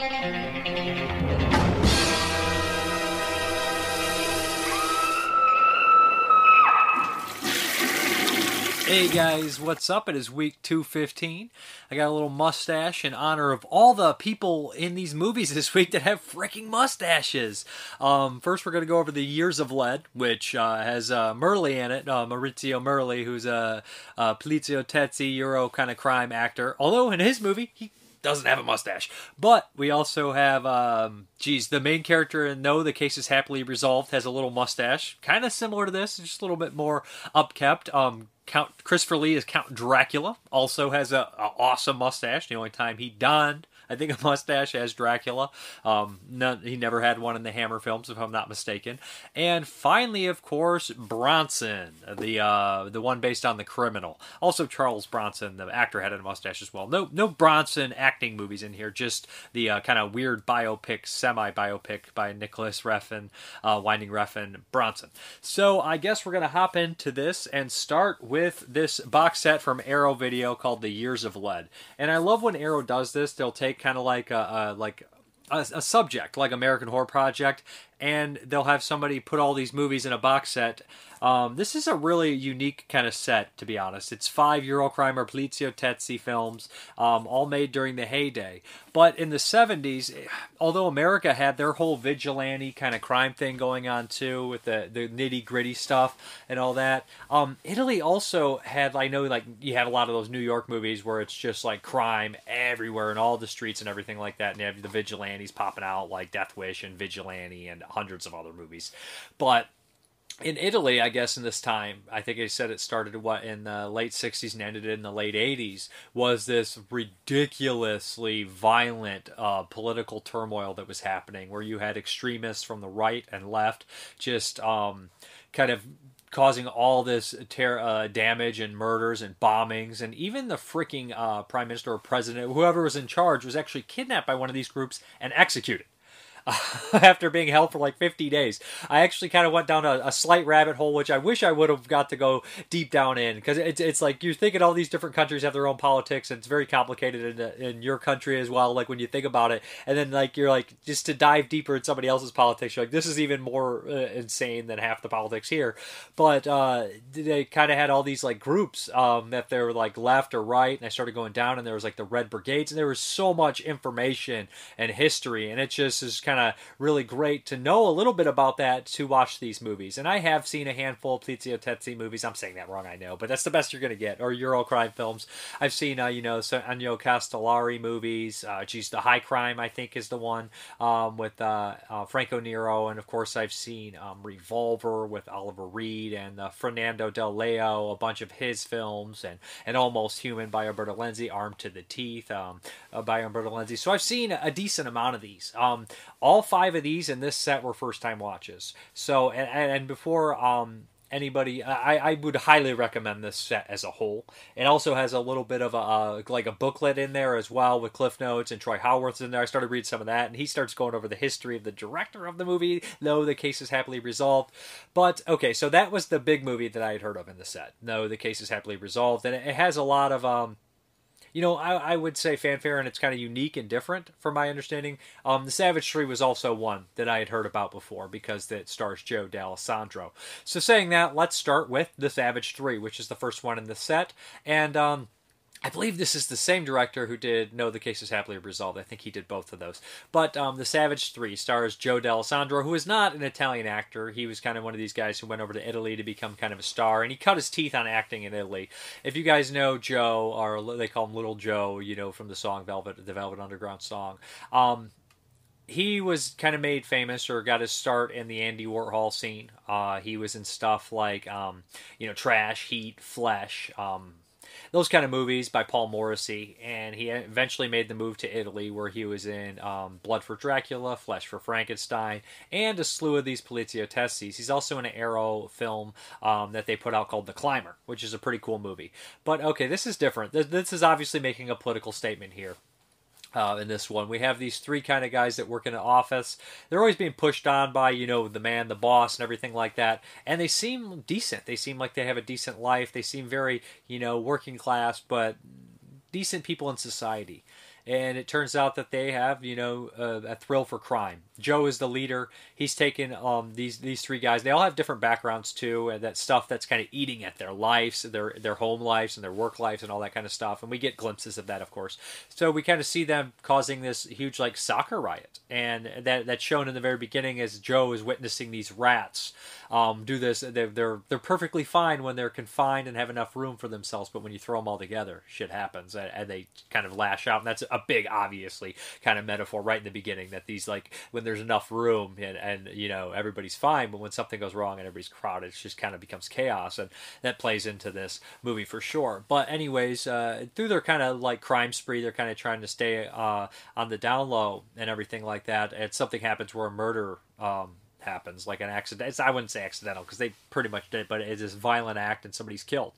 Hey guys, what's up? It is week 215. I got a little mustache in honor of all the people in these movies this week that have freaking mustaches. Um, first, we're going to go over the Years of Lead, which uh, has uh, Merli in it, uh, Maurizio Merli, who's a, a Polizio Tezzi Euro kind of crime actor. Although in his movie, he doesn't have a mustache. But we also have, um, geez, the main character in No, the Case is Happily Resolved has a little mustache, kind of similar to this, just a little bit more upkept. Um, Count Christopher Lee is Count Dracula, also has a, a awesome mustache. The only time he donned I think a mustache as Dracula. Um, he never had one in the Hammer films, if I'm not mistaken. And finally, of course, Bronson, the uh, the one based on the criminal. Also, Charles Bronson, the actor, had a mustache as well. No, no Bronson acting movies in here. Just the uh, kind of weird biopic, semi biopic by Nicolas Refn, uh, Winding Refn, Bronson. So I guess we're gonna hop into this and start with this box set from Arrow Video called The Years of Lead. And I love when Arrow does this. They'll take kind of like a, a like a, a, subject like American Horror Project, and they'll have somebody put all these movies in a box set um, this is a really unique kind of set, to be honest. It's five Eurocrimer Polizio Tezzi films, um, all made during the heyday. But in the 70s, although America had their whole vigilante kind of crime thing going on too, with the, the nitty gritty stuff and all that, um, Italy also had, I know, like, you have a lot of those New York movies where it's just like crime everywhere in all the streets and everything like that. And you have the vigilantes popping out, like Death Wish and Vigilante and hundreds of other movies. But in Italy, I guess in this time, I think they said it started what in the late '60s and ended in the late '80s. Was this ridiculously violent uh, political turmoil that was happening, where you had extremists from the right and left just um, kind of causing all this ter- uh, damage and murders and bombings, and even the freaking uh, prime minister or president, whoever was in charge, was actually kidnapped by one of these groups and executed. after being held for like 50 days. I actually kind of went down a, a, slight rabbit hole, which I wish I would have got to go deep down in because it's, it's like you're thinking all these different countries have their own politics and it's very complicated in, in your country as well. Like when you think about it, and then like you're like just to dive deeper in somebody else's politics, you're like this is even more uh, insane than half the politics here. But uh, they kind of had all these like groups um, that they were like left or right, and I started going down, and there was like the Red Brigades, and there was so much information and history, and it just is kind kind of really great to know a little bit about that to watch these movies. And I have seen a handful of Polizio Tezzi movies. I'm saying that wrong, I know, but that's the best you're going to get. Or Euro crime films. I've seen, uh, you know, Ennio Castellari movies. Uh, geez, The High Crime, I think, is the one um, with uh, uh, Franco Nero. And of course, I've seen um, Revolver with Oliver Reed and uh, Fernando Di Leo, a bunch of his films, and, and Almost Human by Umberto Lenzi, Armed to the Teeth um, uh, by Umberto Lenzi. So I've seen a decent amount of these. Um, all five of these in this set were first time watches. So and, and before um, anybody I, I would highly recommend this set as a whole. It also has a little bit of a like a booklet in there as well with cliff notes and troy howarth's in there. I started reading some of that and he starts going over the history of the director of the movie though the case is happily resolved. But okay so that was the big movie that i had heard of in the set no the case is happily resolved. And it has a lot of um you know, I, I would say fanfare, and it's kind of unique and different from my understanding. Um, the Savage Three was also one that I had heard about before because it stars Joe Dallesandro. So, saying that, let's start with the Savage Three, which is the first one in the set, and um, I believe this is the same director who did No, the Case is Happily Resolved. I think he did both of those. But um, The Savage 3 stars Joe Dallesandro, who is not an Italian actor. He was kind of one of these guys who went over to Italy to become kind of a star, and he cut his teeth on acting in Italy. If you guys know Joe, or they call him Little Joe, you know, from the song Velvet, the Velvet Underground song, um, he was kind of made famous or got his start in the Andy Warhol scene. Uh, he was in stuff like, um, you know, Trash, Heat, Flesh, um, those kind of movies by Paul Morrissey, and he eventually made the move to Italy, where he was in um, Blood for Dracula, Flesh for Frankenstein, and a slew of these Polizio Tezzis. He's also in an Arrow film um, that they put out called The Climber, which is a pretty cool movie. But okay, this is different. This is obviously making a political statement here uh, in this one. We have these three kind of guys that work in an office. They're always being pushed on by, you know, the man, the boss, and everything like that. And they seem decent. They seem like they have a decent life. They seem very, you know, working class, but decent people in society. and it turns out that they have you know a, a thrill for crime. Joe is the leader. He's taken um, these these three guys. They all have different backgrounds too, and that stuff that's kind of eating at their lives, their their home lives, and their work lives, and all that kind of stuff. And we get glimpses of that, of course. So we kind of see them causing this huge like soccer riot, and that that's shown in the very beginning as Joe is witnessing these rats um, do this. They're, they're they're perfectly fine when they're confined and have enough room for themselves, but when you throw them all together, shit happens, and, and they kind of lash out. And that's a big, obviously, kind of metaphor right in the beginning that these like when there's enough room and and you know everybody's fine, but when something goes wrong and everybody's crowded, it just kind of becomes chaos, and that plays into this movie for sure. But anyways, uh, through their kind of like crime spree, they're kind of trying to stay uh, on the down low and everything like that. And something happens where a murder um, happens, like an accident. I wouldn't say accidental because they pretty much did, but it's this violent act and somebody's killed.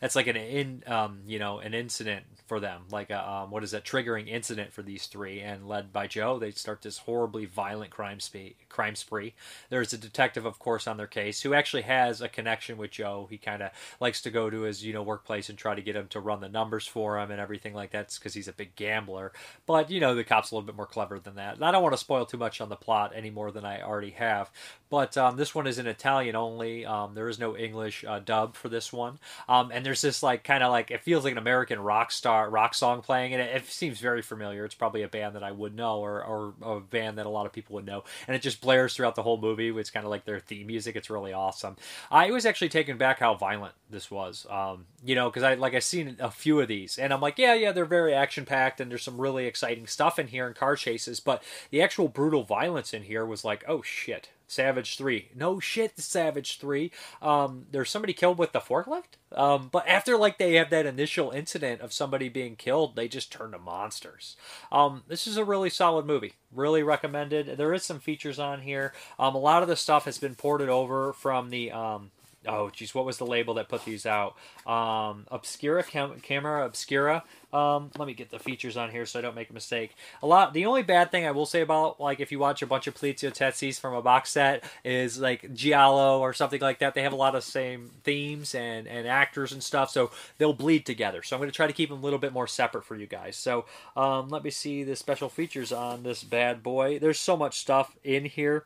That's like an in, um, you know, an incident for them, like a um, what is that triggering incident for these three, and led by Joe, they start this horribly violent crime spree. Crime spree. There's a detective, of course, on their case who actually has a connection with Joe. He kind of likes to go to his you know workplace and try to get him to run the numbers for him and everything like that because he's a big gambler. But you know the cop's a little bit more clever than that. And I don't want to spoil too much on the plot any more than I already have. But um, this one is in Italian only. Um, there is no English uh, dub for this one. Um, and there's this like kind of like it feels like an American rock star rock song playing, and it, it, seems very familiar. It's probably a band that I would know, or, or a band that a lot of people would know. And it just blares throughout the whole movie. It's kind of like their theme music. It's really awesome. I was actually taken back how violent this was. Um, you know, because I like I've seen a few of these, and I'm like, yeah, yeah, they're very action packed, and there's some really exciting stuff in here and car chases. But the actual brutal violence in here was like, oh shit Savage 3. No shit, Savage 3. Um, there's somebody killed with the forklift. Um, but after like they have that initial incident of somebody being killed, they just turn to monsters. Um, this is a really solid movie. Really recommended. There is some features on here. Um, a lot of the stuff has been ported over from the um, oh geez, what was the label that put these out? Um, Obscura Cam- Camera Obscura. Um, let me get the features on here so I don't make a mistake. A lot. The only bad thing I will say about like if you watch a bunch of Polizio Tetsis from a box set is like Giallo or something like that. They have a lot of same themes and and actors and stuff, so they'll bleed together. So I'm going to try to keep them a little bit more separate for you guys. So um, let me see the special features on this bad boy. There's so much stuff in here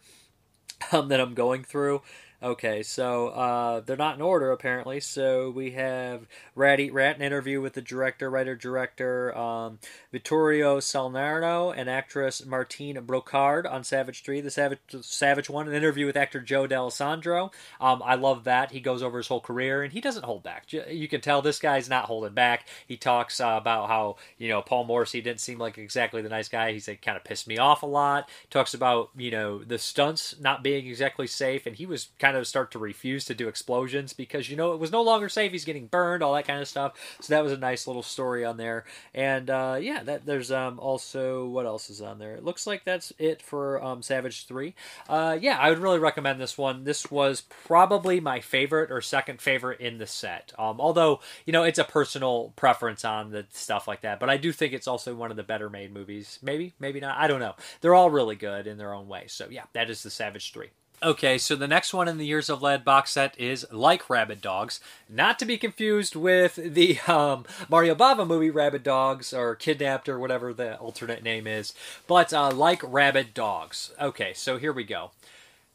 um, that I'm going through. Okay, so uh, they're not in order apparently. So we have Rat Eat Rat, an interview with the director, writer, director um, Vittorio Salerno and actress Martine Brocard on Savage Three, the Savage Savage one, an interview with actor Joe Dallesandro. Um, I love that he goes over his whole career and he doesn't hold back. You can tell this guy's not holding back. He talks uh, about how you know Paul Morrissey didn't seem like exactly the nice guy. He's like kind of pissed me off a lot. Talks about you know the stunts not being exactly safe, and he was kind kind of start to refuse to do explosions because you know it was no longer safe. He's getting burned, all that kind of stuff. So that was a nice little story on there. And uh, yeah, that there's um, also what else is on there? It looks like that's it for um, Savage Three. Uh, yeah, I would really recommend this one. This was probably my favorite or second favorite in the set. Um, although you know it's a personal preference on the stuff like that, but I do think it's also one of the better made movies. Maybe, maybe not. I don't know. They're all really good in their own way. So yeah, that is the Savage Three. Okay, so the next one in the Years of Lead box set is Like Rabid Dogs, not to be confused with the um, Mario Bava movie Rabid Dogs or Kidnapped or whatever the alternate name is, but uh, Like Rabid Dogs. Okay, so here we go.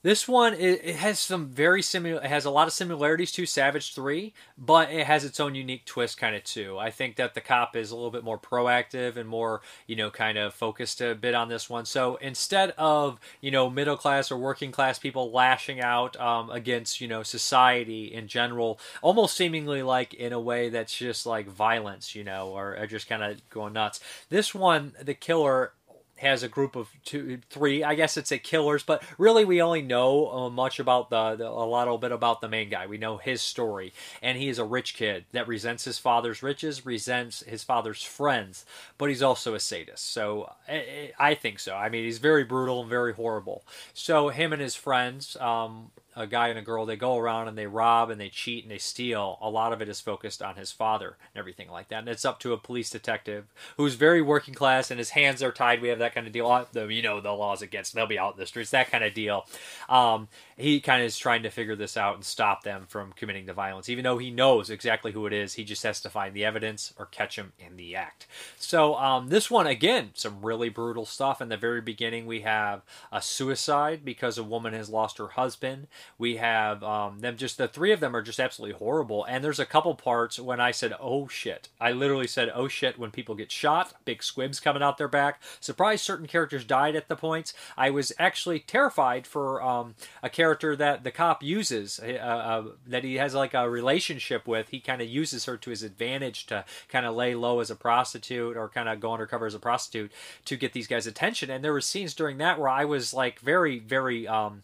This one it, has some very similar. It has a lot of similarities to Savage Three, but it has its own unique twist, kind of too. I think that the cop is a little bit more proactive and more, you know, kind of focused a bit on this one. So instead of you know middle class or working class people lashing out um, against you know society in general, almost seemingly like in a way that's just like violence, you know, or, or just kind of going nuts. This one, the killer has a group of two, three. I guess it's a killers, but really we only know uh, much about the, the, a little bit about the main guy. We know his story, and he is a rich kid that resents his father's riches, resents his father's friends, but he's also a sadist. So I, I think so. I mean, he's very brutal and very horrible. So him and his friends. Um, a guy and a girl, they go around and they rob and they cheat and they steal. A lot of it is focused on his father and everything like that. And it's up to a police detective who's very working class and his hands are tied. We have that kind of deal. You know, the laws against, they'll be out in the streets, that kind of deal. Um, he kind of is trying to figure this out and stop them from committing the violence. Even though he knows exactly who it is, he just has to find the evidence or catch him in the act. So um, this one, again, some really brutal stuff. In the very beginning, we have a suicide because a woman has lost her husband. We have um, them just the three of them are just absolutely horrible. And there's a couple parts when I said, "Oh shit!" I literally said, "Oh shit!" when people get shot, big squibs coming out their back. Surprised certain characters died at the points. I was actually terrified for um, a character that the cop uses, uh, uh, that he has like a relationship with, he kind of uses her to his advantage to kind of lay low as a prostitute or kind of go undercover as a prostitute to get these guys' attention. And there were scenes during that where I was like very, very um,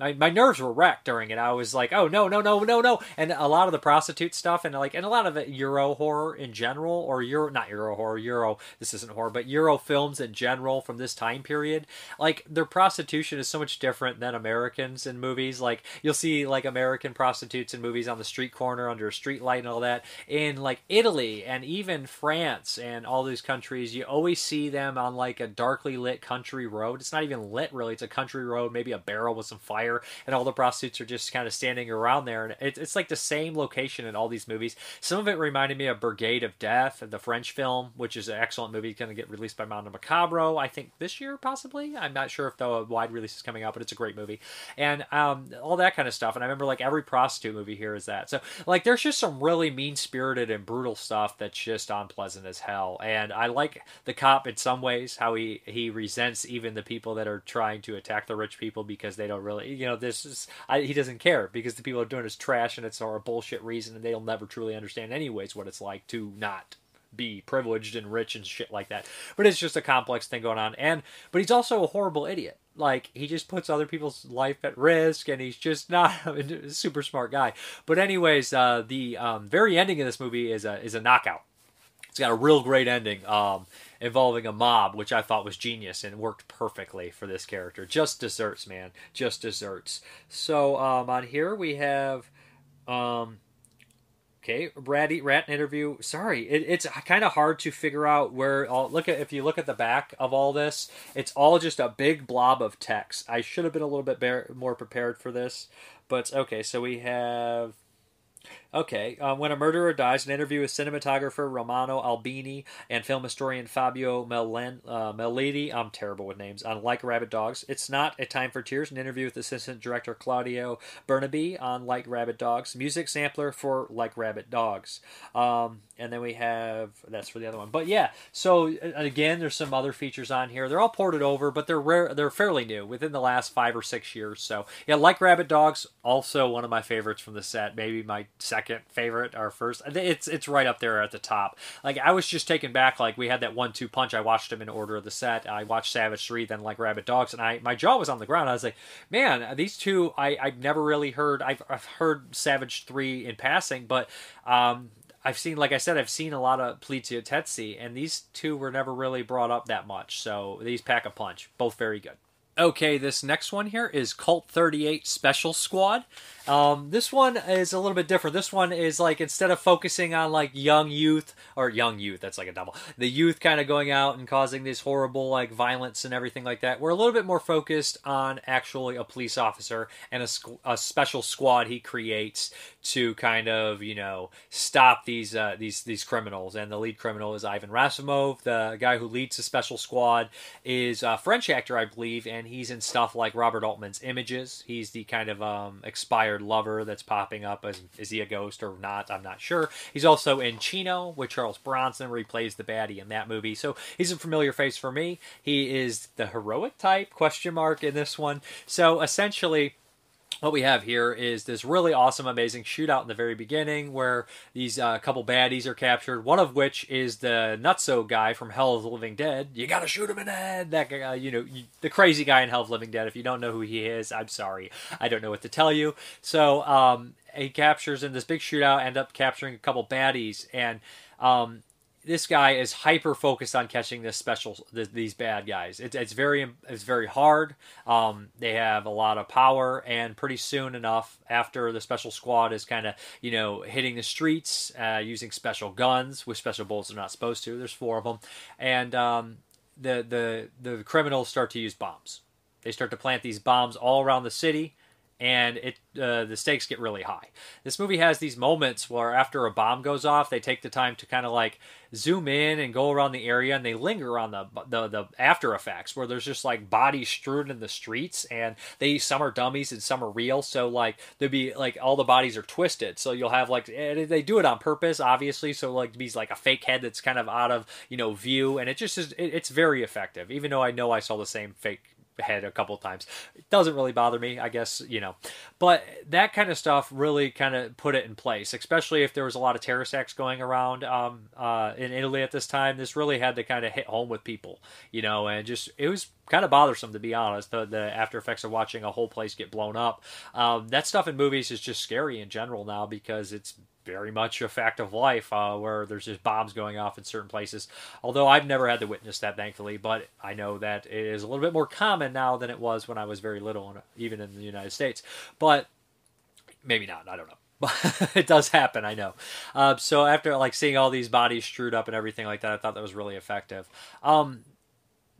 my, my nerves were wrecked during it. I was like, oh no, no, no, no, no. And a lot of the prostitute stuff and like and a lot of it Euro horror in general, or Euro not Euro horror, Euro this isn't horror, but Euro films in general from this time period, like their prostitution is so much different than Americans in movies. Like you'll see like American prostitutes in movies on the street corner under a street light and all that. In like Italy and even France and all these countries, you always see them on like a darkly lit country road. It's not even lit really, it's a country road, maybe a barrel with some fire fire, and all the prostitutes are just kind of standing around there. And it, it's like the same location in all these movies. Some of it reminded me of Brigade of Death, the French film, which is an excellent movie, going to get released by Mondo Macabro, I think this year possibly. I'm not sure if the wide release is coming out, but it's a great movie, and um, all that kind of stuff. And I remember like every prostitute movie here is that. So like there's just some really mean spirited and brutal stuff that's just unpleasant as hell. And I like the cop in some ways how he he resents even the people that are trying to attack the rich people because they don't really you know, this is I, he doesn't care because the people are doing is trash and it's a bullshit reason, and they'll never truly understand anyways what it's like to not be privileged and rich and shit like that. But it's just a complex thing going on, and but he's also a horrible idiot. Like he just puts other people's life at risk, and he's just not a super smart guy. But anyways, uh, the um, very ending of this movie is a is a knockout. It's got a real great ending. Um, involving a mob, which I thought was genius and worked perfectly for this character. Just desserts, man. Just desserts. So um, on here we have. Um, okay, eat rat interview. Sorry, it, it's kind of hard to figure out where. All, look at if you look at the back of all this, it's all just a big blob of text. I should have been a little bit bear, more prepared for this, but okay. So we have Okay, um, when a murderer dies, an interview with cinematographer Romano Albani and film historian Fabio Melen, uh. I'm terrible with names. On Like Rabid Dogs, it's not a time for tears. An interview with assistant director Claudio Bernabe on Like Rabid Dogs. Music sampler for Like Rabid Dogs. Um, and then we have that's for the other one. But yeah, so again, there's some other features on here. They're all ported over, but they're rare. They're fairly new within the last five or six years. So yeah, Like Rabid Dogs, also one of my favorites from the set. Maybe my second second favorite or first. It's it's right up there at the top. Like I was just taken back. Like we had that one two punch. I watched them in order of the set. I watched Savage Three, then like Rabid Dogs, and I my jaw was on the ground. I was like, man, these two I I've never really heard. I've I've heard Savage Three in passing, but um I've seen, like I said, I've seen a lot of Polizia Tetsi, and these two were never really brought up that much. So these pack a punch. Both very good. Okay, this next one here is Colt 38 Special Squad. Um, this one is a little bit different. This one is like instead of focusing on like young youth or young youth, that's like a double. The youth kind of going out and causing this horrible like violence and everything like that. We're a little bit more focused on actually a police officer and a, a special squad he creates to kind of you know stop these uh, these these criminals. And the lead criminal is Ivan Rassimov. The guy who leads the special squad is a French actor, I believe, and he's in stuff like Robert Altman's Images. He's the kind of um, expired lover that's popping up. As, is he a ghost or not? I'm not sure. He's also in Chino with Charles Bronson, where he plays the baddie in that movie. So he's a familiar face for me. He is the heroic type question mark in this one. So essentially what we have here is this really awesome, amazing shootout in the very beginning where these uh, couple baddies are captured. One of which is the nutso guy from Hell of the Living Dead. You gotta shoot him in the head. That guy, uh, you know, you, the crazy guy in Hell of the Living Dead. If you don't know who he is, I'm sorry. I don't know what to tell you. So um, he captures in this big shootout, end up capturing a couple baddies, and um, this guy is hyper focused on catching this special these bad guys. It's it's very it's very hard. Um, they have a lot of power, and pretty soon enough, after the special squad is kind of you know hitting the streets uh, using special guns with special bullets they're not supposed to. There's four of them, and um, the the the criminals start to use bombs. They start to plant these bombs all around the city and it uh, the stakes get really high. This movie has these moments where after a bomb goes off, they take the time to kind of like zoom in and go around the area, and they linger on the, the the after effects where there's just like bodies strewn in the streets, and they some are dummies and some are real. So like there'd be like all the bodies are twisted, so you'll have like they do it on purpose, obviously, so like be like a fake head that's kind of out of you know view, and it just is it, it's very effective. Even though I know I saw the same fake head a couple times. It doesn't really bother me, I guess, you know. But that kind of stuff really kind of put it in place, especially if there was a lot of terrorist acts going around um, uh, in Italy at this time. This really had to kind of hit home with people, you know, and just it was kind of bothersome to be honest. The, the after effects of watching a whole place get blown up. Um, that stuff in movies is just scary in general now because it's very much a fact of life uh, where there's just bombs going off in certain places. Although I've never had to witness that, thankfully, but I know that it is a little bit more common now than it was when I was very little, even in the United States. But maybe not. I don't know. But it does happen, I know. Uh, so after like seeing all these bodies strewed up and everything like that, I thought that was really effective. Um,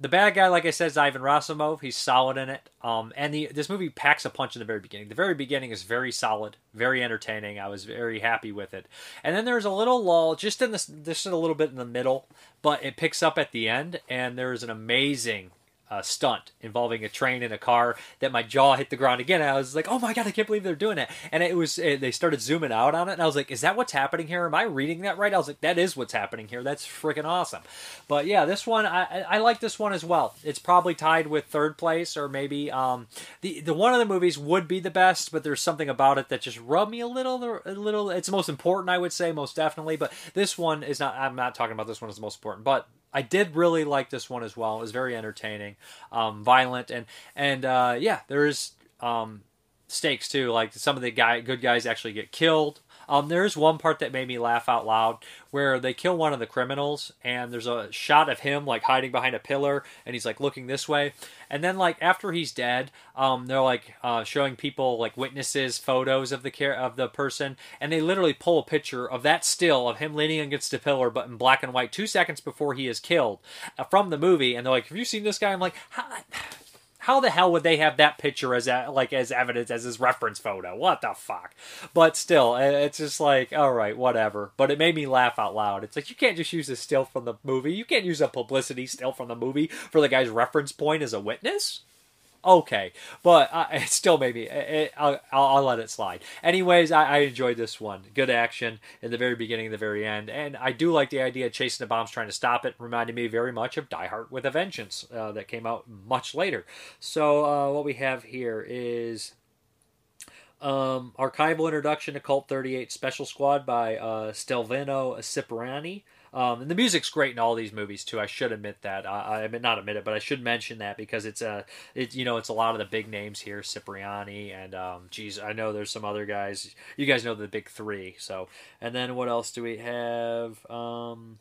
the bad guy, like I said, is Ivan Rassimov. He's solid in it. Um, and the this movie packs a punch in the very beginning. The very beginning is very solid, very entertaining. I was very happy with it. And then there's a little lull, just in this, just a little bit in the middle, but it picks up at the end, and there's an amazing uh, stunt involving a train and a car that my jaw hit the ground again. I was like, "Oh my god, I can't believe they're doing it!" And it was it, they started zooming out on it, and I was like, "Is that what's happening here? Am I reading that right?" I was like, "That is what's happening here. That's freaking awesome." But yeah, this one I, I like this one as well. It's probably tied with third place, or maybe um, the the one of the movies would be the best, but there's something about it that just rubbed me a little a little. It's most important, I would say, most definitely. But this one is not. I'm not talking about this one as the most important, but I did really like this one as well. It was very entertaining, um, violent, and and uh, yeah, there's um, stakes too. Like some of the guy good guys actually get killed. Um, there's one part that made me laugh out loud where they kill one of the criminals, and there's a shot of him like hiding behind a pillar, and he's like looking this way, and then like after he's dead, um, they're like uh, showing people like witnesses photos of the care of the person, and they literally pull a picture of that still of him leaning against a pillar, but in black and white, two seconds before he is killed, uh, from the movie, and they're like, "Have you seen this guy?" I'm like, How? the hell would they have that picture as like as evidence as his reference photo? What the fuck? But still, it's just like all right, whatever. But it made me laugh out loud. It's like you can't just use a still from the movie. You can't use a publicity still from the movie for the guy's reference point as a witness okay, but uh, it still made me. It, I'll, I'll, let it slide. Anyways, I, I, enjoyed this one. Good action in the very beginning the very end, and I do like the idea of chasing the bombs, trying to stop it. Reminded me very much of Die Hard with a Vengeance uh, that came out much later. So uh, what we have here is. Um, archival introduction to Colt 38 Special Squad by uh, Stelvino. Um, and the music's great in all these movies too. I should admit that. I, I not admit it, but I should mention that because it's a, it you know, it's a lot of the big names here, Cipriani and um, geez, I know there's some other guys. You guys know the big three. So, and then what else do we have? Um,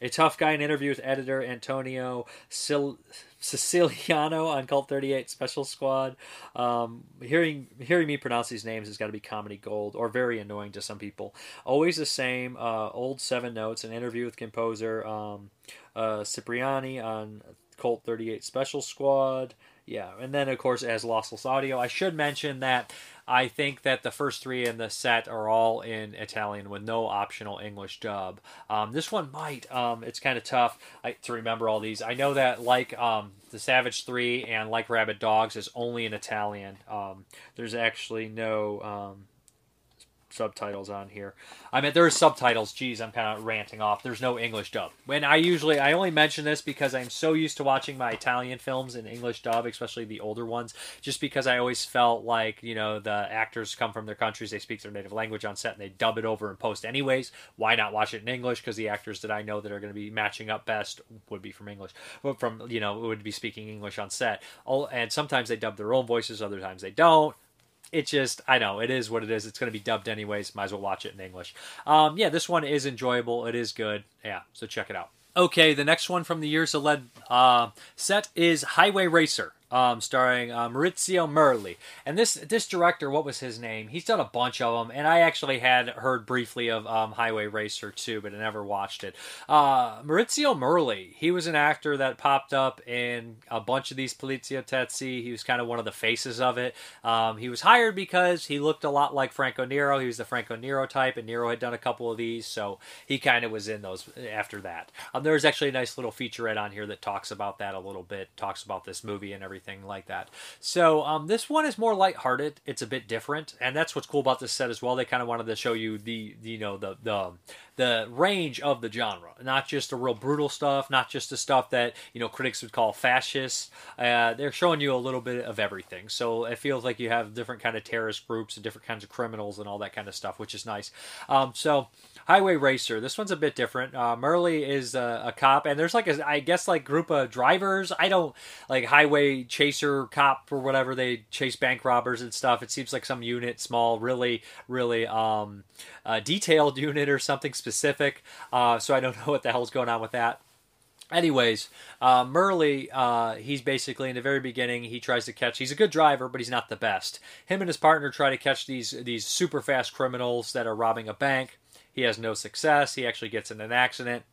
a tough guy, an interview with editor Antonio Sil- Siciliano on Colt 38 Special Squad. Um, hearing hearing me pronounce these names has got to be comedy gold or very annoying to some people. Always the same uh, old seven notes. An interview with composer um, uh, Cipriani on Colt 38 Special Squad. Yeah, and then of course as lossless audio. I should mention that I think that the first three in the set are all in Italian with no optional English dub. Um, this one might. Um, it's kind of tough to remember all these. I know that like um, the Savage Three and like Rabid Dogs is only in Italian. Um, there's actually no um, subtitles on here. I mean, there are subtitles. Geez, I'm kind of ranting off. There's no English dub. When I usually, I only mention this because I'm so used to watching my Italian films in English dub, especially the older ones, just because I always felt like, you know, the actors come from their countries, they speak their native language on set, and they dub it over and post anyways. Why not watch it in English? Because the actors that I know that are going to be matching up best would be from English, but from, you know, would be speaking English on set. and sometimes they dub their own voices, other times they don't it just I know it is what it is. It's going to be dubbed anyways. Might as well watch it in English. Um, yeah, this one is enjoyable. It is good. Yeah, so check it out. Okay, the next one from the Years of Lead uh, set is Highway Racer um, starring uh, Maurizio Merli. And this this director, what was his name? He's done a bunch of them, and I actually had heard briefly of um, Highway Racer too, but I never watched it. Uh, Maurizio Merli, he was an actor that popped up in a bunch of these Polizia Tetsi. He was kind of one of the faces of it. Um, he was hired because he looked a lot like Franco Nero. He was the Franco Nero type, and Nero had done a couple of these, so he kind of was in those after that. Um, there's actually a nice little featurette on here that talks about that a little bit, talks about this movie and everything everything like that. So um, this one is more lighthearted. It's a bit different, and that's what's cool about this set as well. They kind of wanted to show you the, you know the the the range of the genre, not just the real brutal stuff, not just the stuff that you know critics would call fascist. Uh, they're showing you a little bit of everything, so it feels like you have different kind of terrorist groups and different kinds of criminals and all that kind of stuff, which is nice. Um, so Highway Racer. This one's a bit different. Uh, Merli is a, a, cop, and there's like a, I guess like group of drivers. I don't like highway chaser cop or whatever. They chase bank robbers and stuff. It seems like some unit, small, really, really um, uh, detailed unit or something specific. Uh, so I don't know what the hell's going on with that. Anyways, uh, Merli, uh, he's basically in the very beginning. He tries to catch. He's a good driver, but he's not the best. Him and his partner try to catch these these super fast criminals that are robbing a bank. He has no success. He actually gets in an accident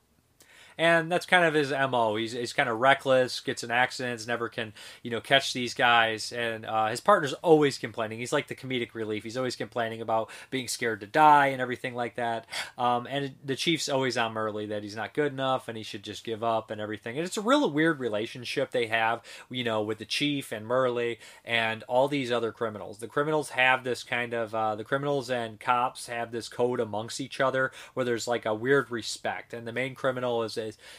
and that's kind of his mo. He's, he's kind of reckless, gets in accidents, never can you know catch these guys, and uh, his partner's always complaining. He's like the comedic relief. He's always complaining about being scared to die and everything like that. Um, and the chief's always on Merli that he's not good enough and he should just give up and everything. And it's a real weird relationship they have, you know, with the chief and Merli and all these other criminals. The criminals have this kind of uh, the criminals and cops have this code amongst each other where there's like a weird respect, and the main criminal is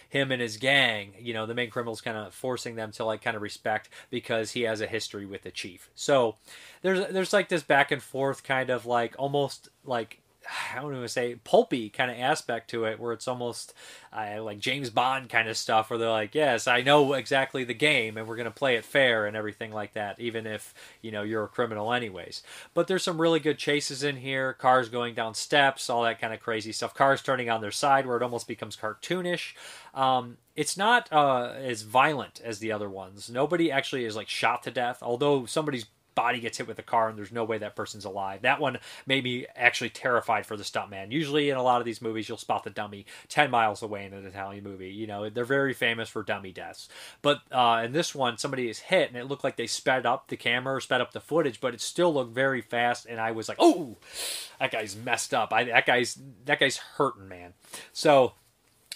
him and his gang. You know, the main criminal's kind of forcing them to like kind of respect because he has a history with the chief. So there's there's like this back and forth kind of like almost like I don't even say pulpy kind of aspect to it, where it's almost uh, like James Bond kind of stuff, where they're like, "Yes, I know exactly the game, and we're going to play it fair and everything like that, even if you know you're a criminal anyways." But there's some really good chases in here, cars going down steps, all that kind of crazy stuff, cars turning on their side, where it almost becomes cartoonish. Um, it's not uh, as violent as the other ones. Nobody actually is like shot to death, although somebody's body gets hit with a car and there's no way that person's alive. That one made me actually terrified for the stuntman. Usually in a lot of these movies, you'll spot the dummy 10 miles away in an Italian movie. You know, they're very famous for dummy deaths. But uh, in this one, somebody is hit and it looked like they sped up the camera or sped up the footage, but it still looked very fast. And I was like, oh, that guy's messed up. I, that guy's that guy's hurting, man. So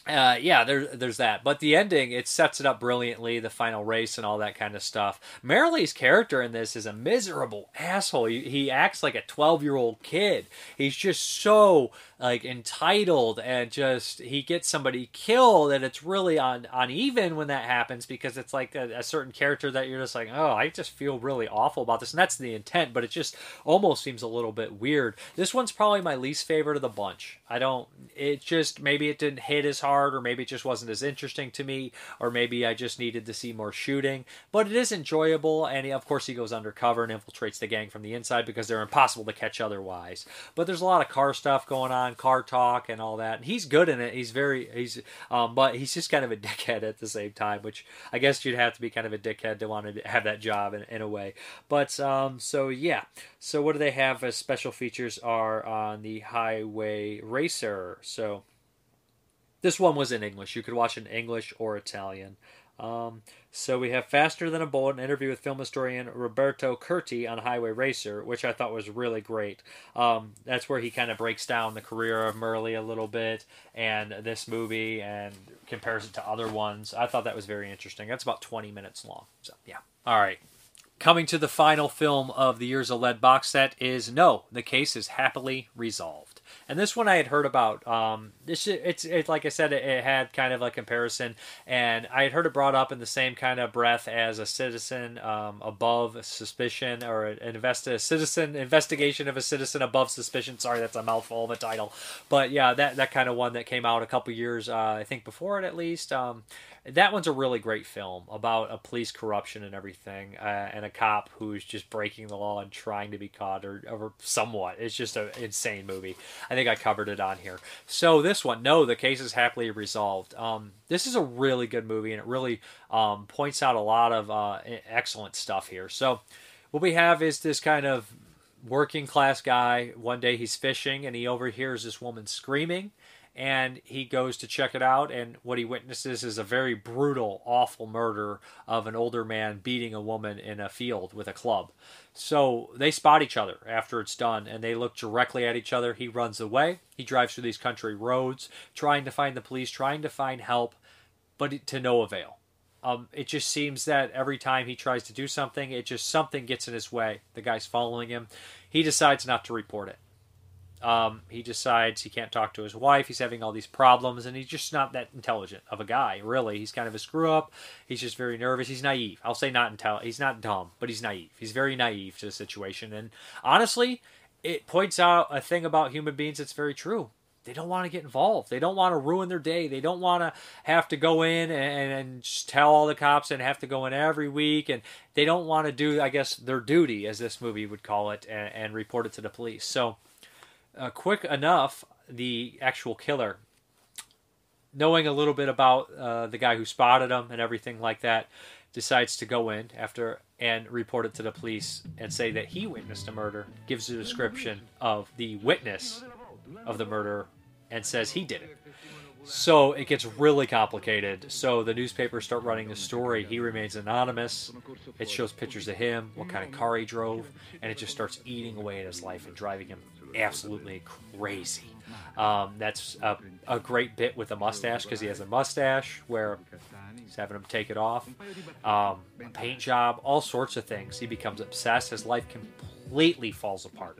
uh, yeah, there, there's that. But the ending, it sets it up brilliantly, the final race and all that kind of stuff. Merli's character in this is a miserable asshole. He, he acts like a 12 year old kid. He's just so like entitled and just he gets somebody killed and it's really on uneven when that happens because it's like a, a, certain character that you're just like oh i just feel really awful about this and that's the intent but it just almost seems a little bit weird this one's probably my least favorite of the bunch i don't it just maybe it didn't hit as hard or maybe it just wasn't as interesting to me or maybe i just needed to see more shooting but it is enjoyable and of course he goes undercover and infiltrates the gang from the inside because they're impossible to catch otherwise but there's a lot of car stuff going on on car talk and all that. And he's good in it. He's very he's um, but he's just kind of a dickhead at the same time, which I guess you'd have to be kind of a dickhead to want to have that job in, in a way. But um, so yeah. So what do they have as special features are on the Highway Racer? So this one was in English. You could watch in English or Italian. Um, so we have Faster Than a Bullet, an interview with film historian Roberto Curti on Highway Racer, which I thought was really great. Um, that's where he kind of breaks down the career of Merli a little bit and this movie and compares it to other ones. I thought that was very interesting. That's about 20 minutes long. So, yeah. All right. Coming to the final film of the Years of Lead box set is No, the case is happily resolved. And this one I had heard about. Um, this it's it's like I said, it, it, had kind of a comparison, and I had heard it brought up in the same kind of breath as a citizen um, above suspicion, or an invest a citizen investigation of a citizen above suspicion. Sorry, that's a mouthful of a title, but yeah, that that kind of one that came out a couple years, uh, I think, before it at least. Um, that one's a really great film about a police corruption and everything, uh, and a cop who's just breaking the law and trying to be caught, or, or somewhat. It's just an insane movie. I think I covered it on here. So this one, no, the case is happily resolved. Um, this is a really good movie, and it really um, points out a lot of uh, excellent stuff here. So what we have is this kind of working class guy. One day he's fishing, and he overhears this woman screaming and he goes to check it out and what he witnesses is a very brutal awful murder of an older man beating a woman in a field with a club. So they spot each other after it's done and they look directly at each other. He runs away. He drives through these country roads trying to find the police trying to find help but to no avail. Um, it just seems that every time he tries to do something it just something gets in his way. The guy's following him. He decides not to report it um, he decides he can't talk to his wife. He's having all these problems, and he's just not that intelligent of a guy. Really, he's kind of a screw up. He's just very nervous. He's naive. I'll say not intel. He's not dumb, but he's naive. He's very naive to the situation. And honestly, it points out a thing about human beings that's very true. They don't want to get involved. They don't want to ruin their day. They don't want to have to go in and, and just tell all the cops and have to go in every week. And they don't want to do, I guess, their duty, as this movie would call it, and, and report it to the police. So uh, quick enough, the actual killer, knowing a little bit about uh, the guy who spotted him and everything like that, decides to go in after and report it to the police and say that he witnessed a murder, gives a description of the witness of the murder, and says he did it. So it gets really complicated. So the newspapers start running the story. He remains anonymous. It shows pictures of him, what kind of car he drove, and it just starts eating away at his life and driving him absolutely crazy. Um, that's a, a, great bit with the mustache because he has a mustache where he's having him take it off. Um, paint job, all sorts of things. He becomes obsessed. His life completely falls apart.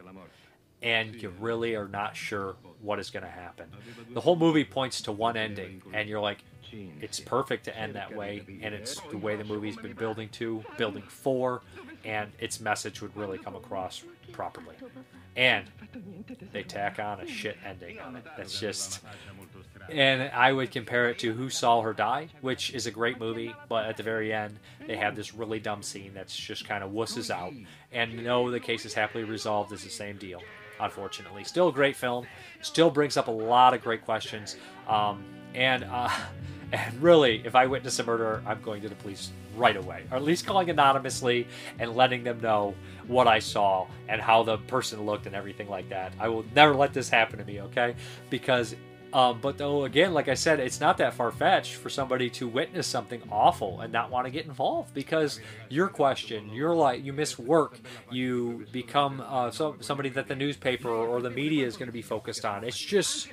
And you really are not sure what is going to happen. The whole movie points to one ending, and you're like, it's perfect to end that way, and it's the way the movie's been building to, building for, and its message would really come across properly and they tack on a shit ending on it. That's just. And I would compare it to Who Saw Her Die, which is a great movie, but at the very end, they have this really dumb scene that's just kind of wusses out. And no, the case is happily resolved is the same deal, unfortunately. Still a great film, still brings up a lot of great questions. Um, and uh, And really, if I witness a murder, I'm going to the police right away, or at least calling anonymously and letting them know what I saw and how the person looked and everything like that. I will never let this happen to me, okay? Because, um, but though, again, like I said, it's not that far fetched for somebody to witness something awful and not want to get involved because your question, you're like, you miss work, you become uh, so, somebody that the newspaper or the media is going to be focused on. It's just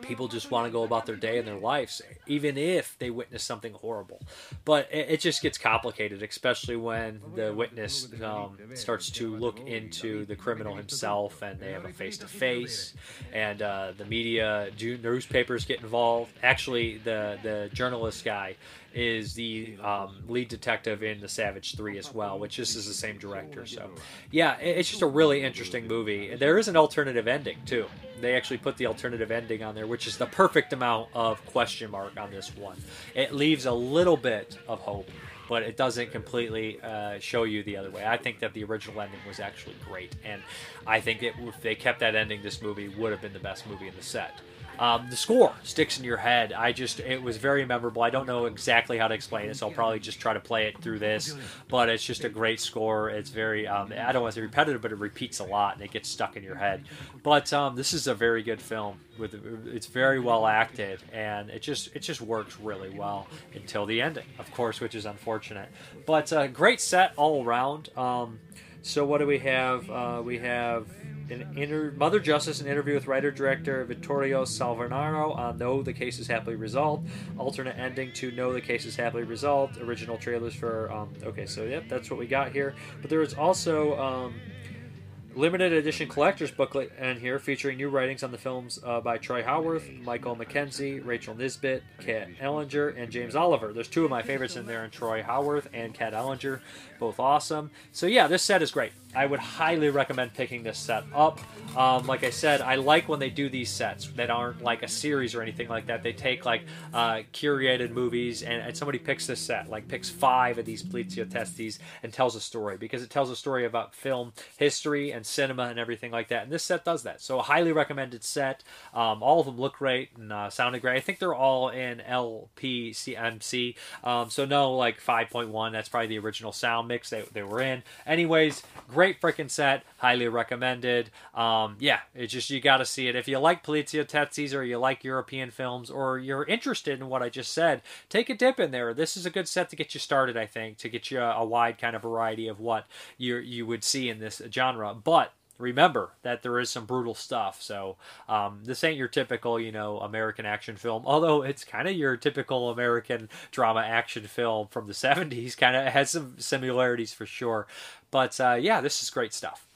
people just want to go about their day and their lives, even if they witness something horrible. But it, it just gets complicated, especially when the witness um, starts to look into the criminal himself and they have a face to face, and uh, the media, newspapers get involved. Actually, the the journalist guy is the um, lead detective in The Savage 3 as well, which this is the same director. So, yeah, it's just a really interesting movie. There is an alternative ending, too. They actually put the alternative ending on there, which is the perfect amount of question mark on this one. It leaves a little bit of hope, but it doesn't completely uh, show you the other way. I think that the original ending was actually great, and I think it, if they kept that ending, this movie would have been the best movie in the set. Um, the score sticks in your head. I just it was very memorable. I don't know exactly how to explain it, so I'll probably just try to play it through this. But it's just a great score. It's very um, I don't want to say repetitive, but it repeats a lot and it gets stuck in your head. But um, this is a very good film. With it's very well acted and it just it just works really well until the ending, of course, which is unfortunate. But uh, great set all around. Um, so what do we have? Uh, we have an inter- Mother Justice, an interview with writer director Vittorio Salvernaro on No, the Case is Happily Resolved. Alternate ending to No, the Case is Happily Resolved. Original trailers for. Um, okay, so yep, that's what we got here. But there was also. Um, limited edition collector's booklet and here featuring new writings on the films uh, by Troy Howarth, Michael McKenzie, Rachel Nisbet, Kat Ellinger, and James Oliver. There's two of my favorites in there, and Troy Howarth and Kat Ellinger, both awesome. So yeah, this set is great. I would highly recommend picking this set up. Um, like I said, I like when they do these sets that aren't like a series or anything like that. They take like uh, curated movies and, and somebody picks this set, like picks five of these Polizio Testes and tells a story because it tells a story about film history and cinema and everything like that. And this set does that. So a highly recommended set. Um, all of them look great and uh, sounded great. I think they're all in LPCMC. Um, so no like 5.1. That's probably the original sound mix they, they were in. Anyways, great freaking set. Highly recommended. Um, yeah, it's just you got to see it. If you like Polizia Testes or you like European films or you're interested in what I just said, take a dip in there. This is a good set to get you started, I think, to get you a, a wide kind of variety of what you you would see in this genre. But remember that there is some brutal stuff. So um, this ain't your typical, you know, American action film. Although it's kind of your typical American drama action film from the '70s. Kind of has some similarities for sure. But uh, yeah, this is great stuff.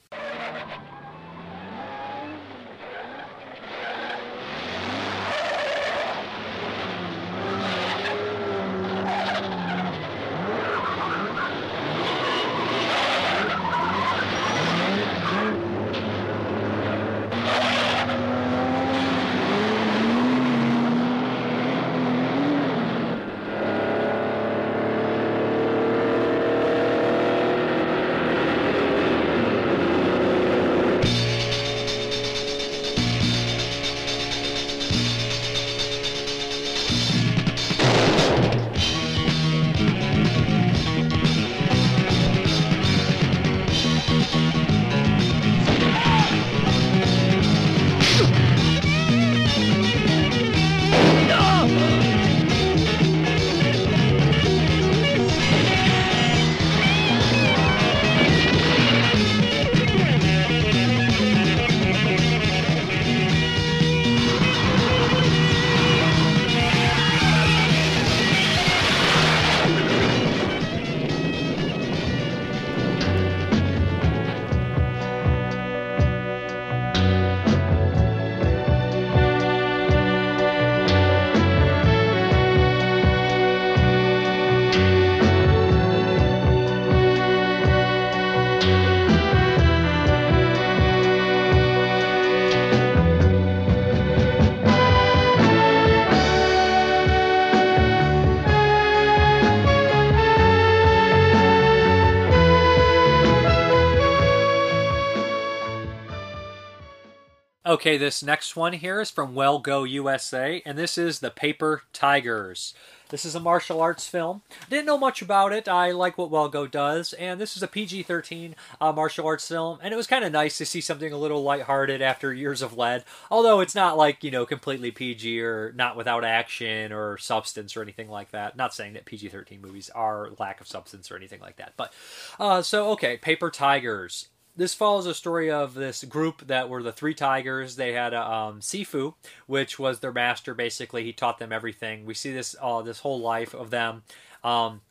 Okay, this next one here is from Well Go USA, and this is The Paper Tigers. This is a martial arts film. Didn't know much about it. I like what Well Go does, and this is a PG 13 uh, martial arts film, and it was kind of nice to see something a little lighthearted after years of lead. Although it's not like, you know, completely PG or not without action or substance or anything like that. Not saying that PG 13 movies are lack of substance or anything like that. But, uh, so, okay, Paper Tigers this follows a story of this group that were the three tigers. They had a um, Sifu, which was their master. Basically, he taught them everything. We see this uh, this whole life of them. Um,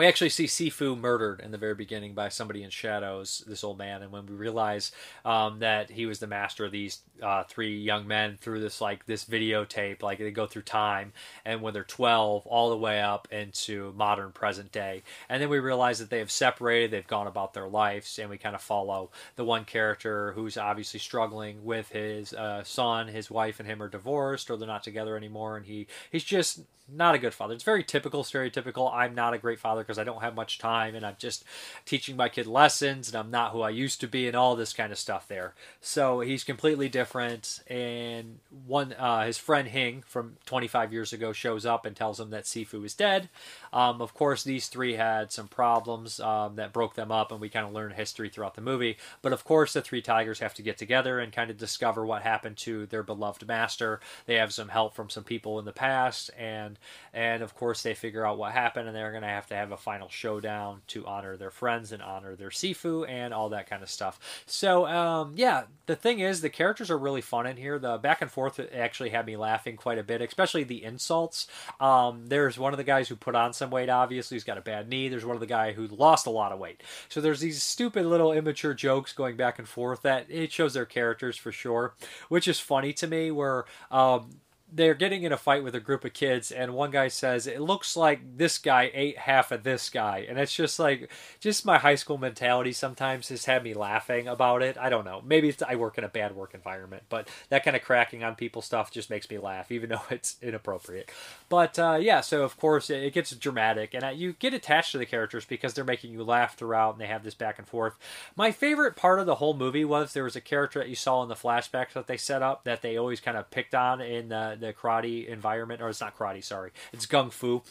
we actually see Sifu murdered in the very beginning by somebody in shadows, this old man, and when we realize um, that he was the master of these uh, three young men through this like this videotape, like they go through time, and when they're twelve, all the way up into modern present day, and then we realize that they have separated, they've gone about their lives, and we kind of follow the one character who's obviously struggling with his uh, son, his wife and him are divorced, or they're not together anymore, and he he's just not a good father. It's very typical, stereotypical. I'm not a great father because I don't have much time and I'm just teaching my kid lessons and I'm not who I used to be and all this kind of stuff there. So he's completely different. And one, uh, his friend Hing from 25 years ago shows up and tells him that Sifu is dead. Um, of course, these three had some problems um, that broke them up, and we kind of learn history throughout the movie. But of course, the three tigers have to get together and kind of discover what happened to their beloved master. They have some help from some people in the past, and and of course, they figure out what happened, and they're going to have to have a final showdown to honor their friends and honor their Sifu and all that kind of stuff. So um, yeah, the thing is, the characters are really fun in here. The back and forth actually had me laughing quite a bit, especially the insults. Um, there's one of the guys who put on some weight. Obviously, he's got a bad knee. There's one of the guy who lost a lot of weight. So there's these stupid little immature jokes going back and forth that it shows their characters for sure, which is funny to me. Where um, they're getting in a fight with a group of kids and one guy says it looks like this guy ate half of this guy. And it's just like just my high school mentality sometimes has had me laughing about it. I don't know. Maybe i work in a bad work environment but that kind of cracking on people stuff just makes me laugh even though it's inappropriate. But uh, yeah so of course it gets dramatic and you get attached to the characters because they're making you laugh throughout and they have this back and forth. My favorite part of the whole movie was there was a character that you saw in the flashbacks that they set up that they always kind of picked on in the the karate environment, or it's not karate, sorry, it's gung fu,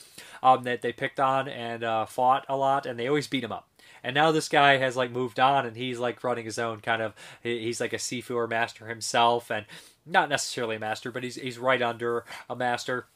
um, that they picked on and uh, fought a lot, and they always beat him up. And now this guy has like moved on, and he's like running his own kind of. He's like a sifu or master himself, and not necessarily a master, but he's he's right under a master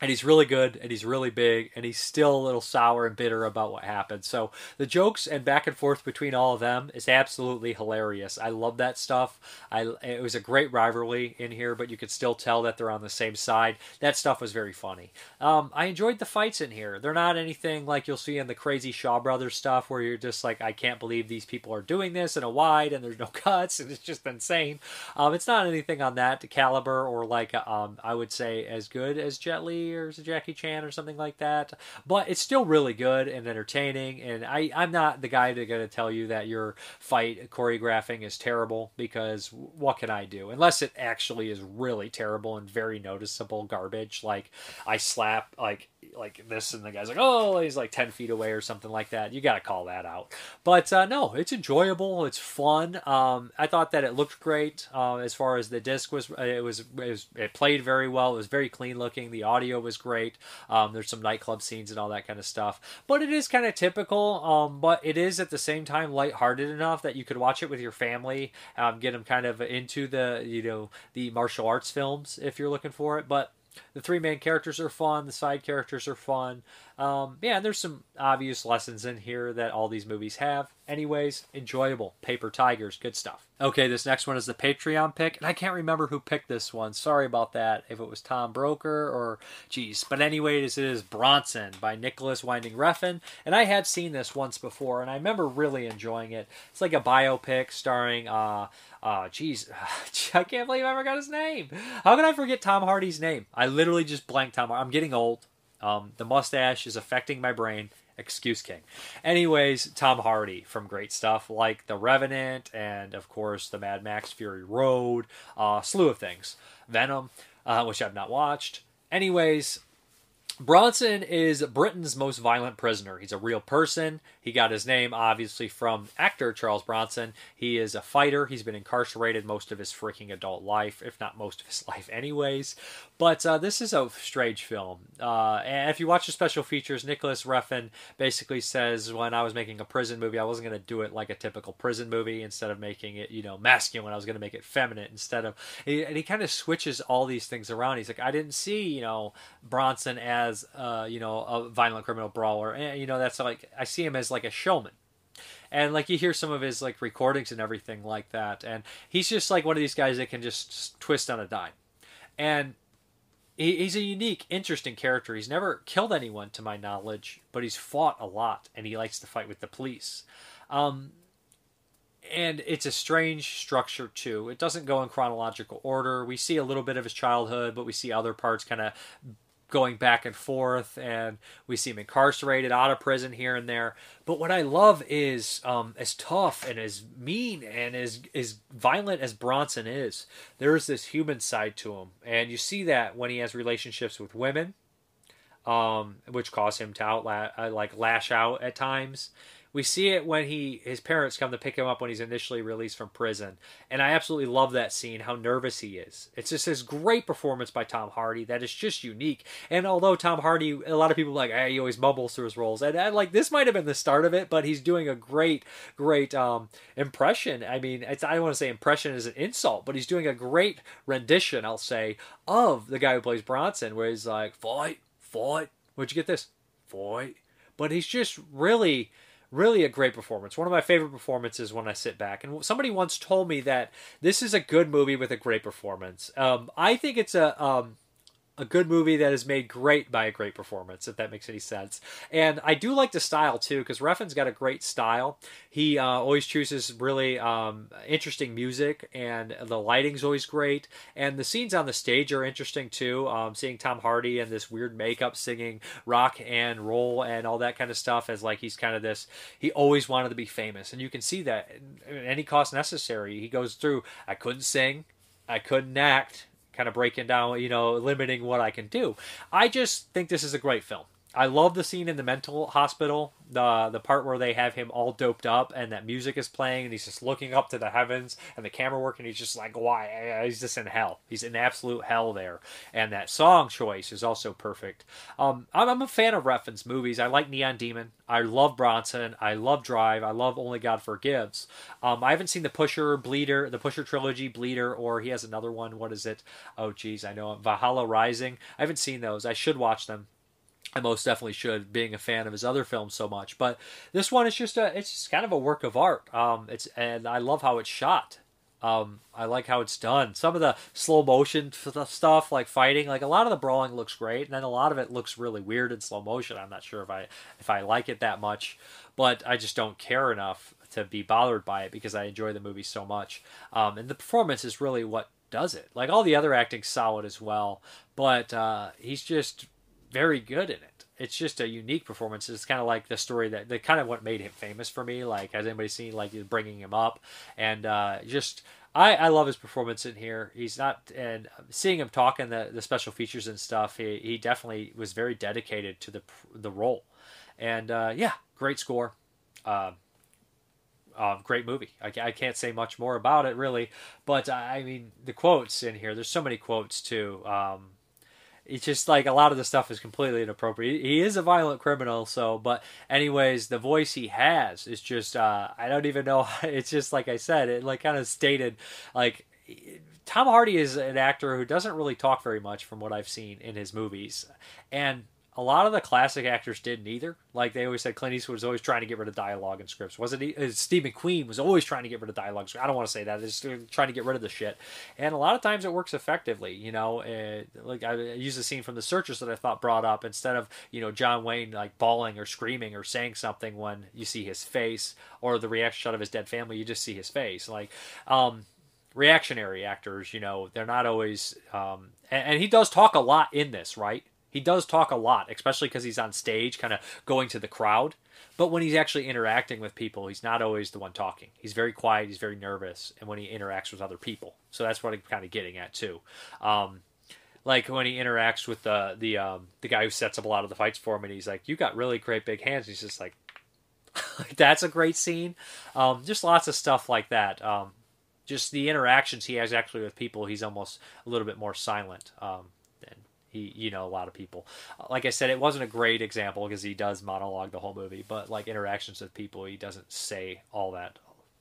and he's really good and he's really big and he's still a little sour and bitter about what happened. So the jokes and back and forth between all of them is absolutely hilarious. I love that stuff. I it was a great rivalry in here but you could still tell that they're on the same side. That stuff was very funny. Um, i enjoyed the fights in here. They're not anything like you'll see in the crazy Shaw Brothers stuff where you're just like i can't believe these people are doing this in a wide and there's no cuts and it's just insane. Um, it's not anything on that caliber or like um, i would say as good as Jet Li or Jackie Chan or something like that. But it's still really good and entertaining. And I, I'm not the guy to going to tell you that your fight choreographing is terrible because what can I do? Unless it actually is really terrible and very noticeable garbage. Like I slap like like this and the guy's like oh he's like 10 feet away or something like that. You got to call that out. But uh, no it's enjoyable. It's fun. Um, i thought that it looked great uh, as far as the disc was it was, it was it played very well. It was very clean looking. The audio was great. Um, there's some nightclub scenes and all that kind of stuff. But it is kind of typical um, but it is at the same time lighthearted enough that you could watch it with your family um, get them kind of into the you know the martial arts films if you're looking for it. But the three main characters are fun. The side characters are fun. Um, yeah, there's some obvious lessons in here that all these movies have. Anyways, enjoyable. Paper Tigers, good stuff. Okay, this next one is the Patreon pick, and I can't remember who picked this one. Sorry about that. If it was Tom Broker or, geez. But anyways, it is Bronson by Nicolas Winding Refn, and I had seen this once before, and I remember really enjoying it. It's like a biopic starring, uh, uh, geez, I can't believe I forgot his name. How can I forget Tom Hardy's name? I literally just blanked Tom. I'm getting old. Um, the mustache is affecting my brain. Excuse King. Anyways, Tom Hardy from great stuff like The Revenant and, of course, the Mad Max Fury Road, uh, slew of things. Venom, uh, which I've not watched. Anyways, Bronson is Britain's most violent prisoner. He's a real person. He got his name, obviously, from actor Charles Bronson. He is a fighter. He's been incarcerated most of his freaking adult life, if not most of his life, anyways. But uh, this is a strange film. Uh, and if you watch the special features, Nicolas Refn basically says when I was making a prison movie, I wasn't going to do it like a typical prison movie. Instead of making it, you know, masculine, I was going to make it feminine. Instead of, and he kind of switches all these things around. He's like, I didn't see, you know, Bronson as as uh, you know a violent criminal brawler. And, you know that's like I see him as like a showman. And like you hear some of his like recordings and everything like that, and he's just like one of these guys that can just twist on a dime. And he, he's a unique, interesting character. He's never killed anyone, to my knowledge, but he's fought a lot, and he likes to fight with the police. Um, and it's a strange structure too. It doesn't go in chronological order. We see a little bit of his childhood, but we see other parts kind of going back and forth, and we see him incarcerated, out of prison here and there. But what I love is, um, as tough and as mean and as as violent as Bronson is, there is this human side to him, and you see that when he has relationships with women, um, which cause him to outla- uh, like lash out at times. We see it when he his parents come to pick him up when he's initially released from prison, and I absolutely love that scene. How nervous he is! It's just this great performance by Tom Hardy that is just unique. And although Tom Hardy, a lot of people like, hey, he always mumbles through his roles, and, and like this might have been the start of it, but he's doing a great, great um, impression. I mean, I don't want to say impression is an insult, but he's doing a great rendition, I'll say, of the guy who plays Bronson, where he's like, fight, fight. Where'd you get this? Fight but he's just really really a great performance. One of my favorite performances when I sit back. And somebody once told me that this is a good movie with a great performance. Um, I think it's a um, a good movie that is made great by a great performance, if that makes any sense. And I do like the style too, because Refn's got a great style. He uh, always chooses really um, interesting music, and the lighting's always great. And the scenes on the stage are interesting too. Um, seeing Tom Hardy and this weird makeup singing rock and roll and all that kind of stuff, as like he's kind of this. He always wanted to be famous, and you can see that at any cost necessary. He goes through. I couldn't sing. I couldn't act kind of breaking down, you know, limiting what I can do. I just think this is a great film. I love the scene in the mental hospital, the the part where they have him all doped up and that music is playing and he's just looking up to the heavens and the camera work and he's just like, why? He's just in hell. He's in absolute hell there. And that song choice is also perfect. Um, I'm, I'm a fan of Refn's movies. I like Neon Demon. I love Bronson. I love Drive. I love Only God Forgives. Um, I haven't seen the Pusher Bleeder, the Pusher trilogy, Bleeder, or he has another one. What is it? Oh, geez, I know Valhalla Rising. I haven't seen those. I should watch them. I most definitely should, being a fan of his other films so much. But this one is just a, it's just kind of a work of art. Um, it's and I love how it's shot. Um, I like how it's done. Some of the slow motion stuff, like fighting, like a lot of the brawling looks great, and then a lot of it looks really weird in slow motion. I'm not sure if I if I like it that much, but I just don't care enough to be bothered by it because I enjoy the movie so much. Um, and the performance is really what does it. Like all the other acting's solid as well, but uh, he's just very good in it. It's just a unique performance. It's kind of like the story that, the kind of what made him famous for me. Like, has anybody seen like bringing him up? And uh, just I, I love his performance in here. He's not and seeing him talking the the special features and stuff. He, he definitely was very dedicated to the the role. And uh, yeah, great score. Uh, uh, great movie. I, I, can't say much more about it really, but I mean the quotes in here. There's so many quotes too. Um, it's just like a lot of the stuff is completely inappropriate. He is a violent criminal, so but anyways, the voice he has is just uh, I don't even know. It's just like I said, it like kind of stated like Tom Hardy is an actor who doesn't really talk very much from what I've seen in his movies, and a lot of the classic actors didn't either. Like they always said, Clint Eastwood was always trying to get rid of dialogue and scripts. Wasn't he? Uh, Steve McQueen was always trying to get rid of dialogue. I don't want to say that. Just trying to get rid of the shit. And a lot of times it works effectively. You know, uh, like I use a scene from The Searchers that I thought brought up instead of you know John Wayne like bawling or screaming or saying something when you see his face or the reaction shot of his dead family, you just see his face. Like, um, reactionary actors, you know, they're not always. Um, and, and he does talk a lot in this, right? He does talk a lot, especially because he's on stage, kind of going to the crowd. But when he's actually interacting with people, he's not always the one talking. He's very quiet. He's very nervous, and when he interacts with other people, so that's what I'm kind of getting at too. Um, like when he interacts with the the um, the guy who sets up a lot of the fights for him, and he's like, "You got really great big hands." he's just like, "That's a great scene." Um, just lots of stuff like that. Um, just the interactions he has actually with people, he's almost a little bit more silent. Um, he, you know, a lot of people. Uh, like I said, it wasn't a great example because he does monologue the whole movie, but like interactions with people, he doesn't say all that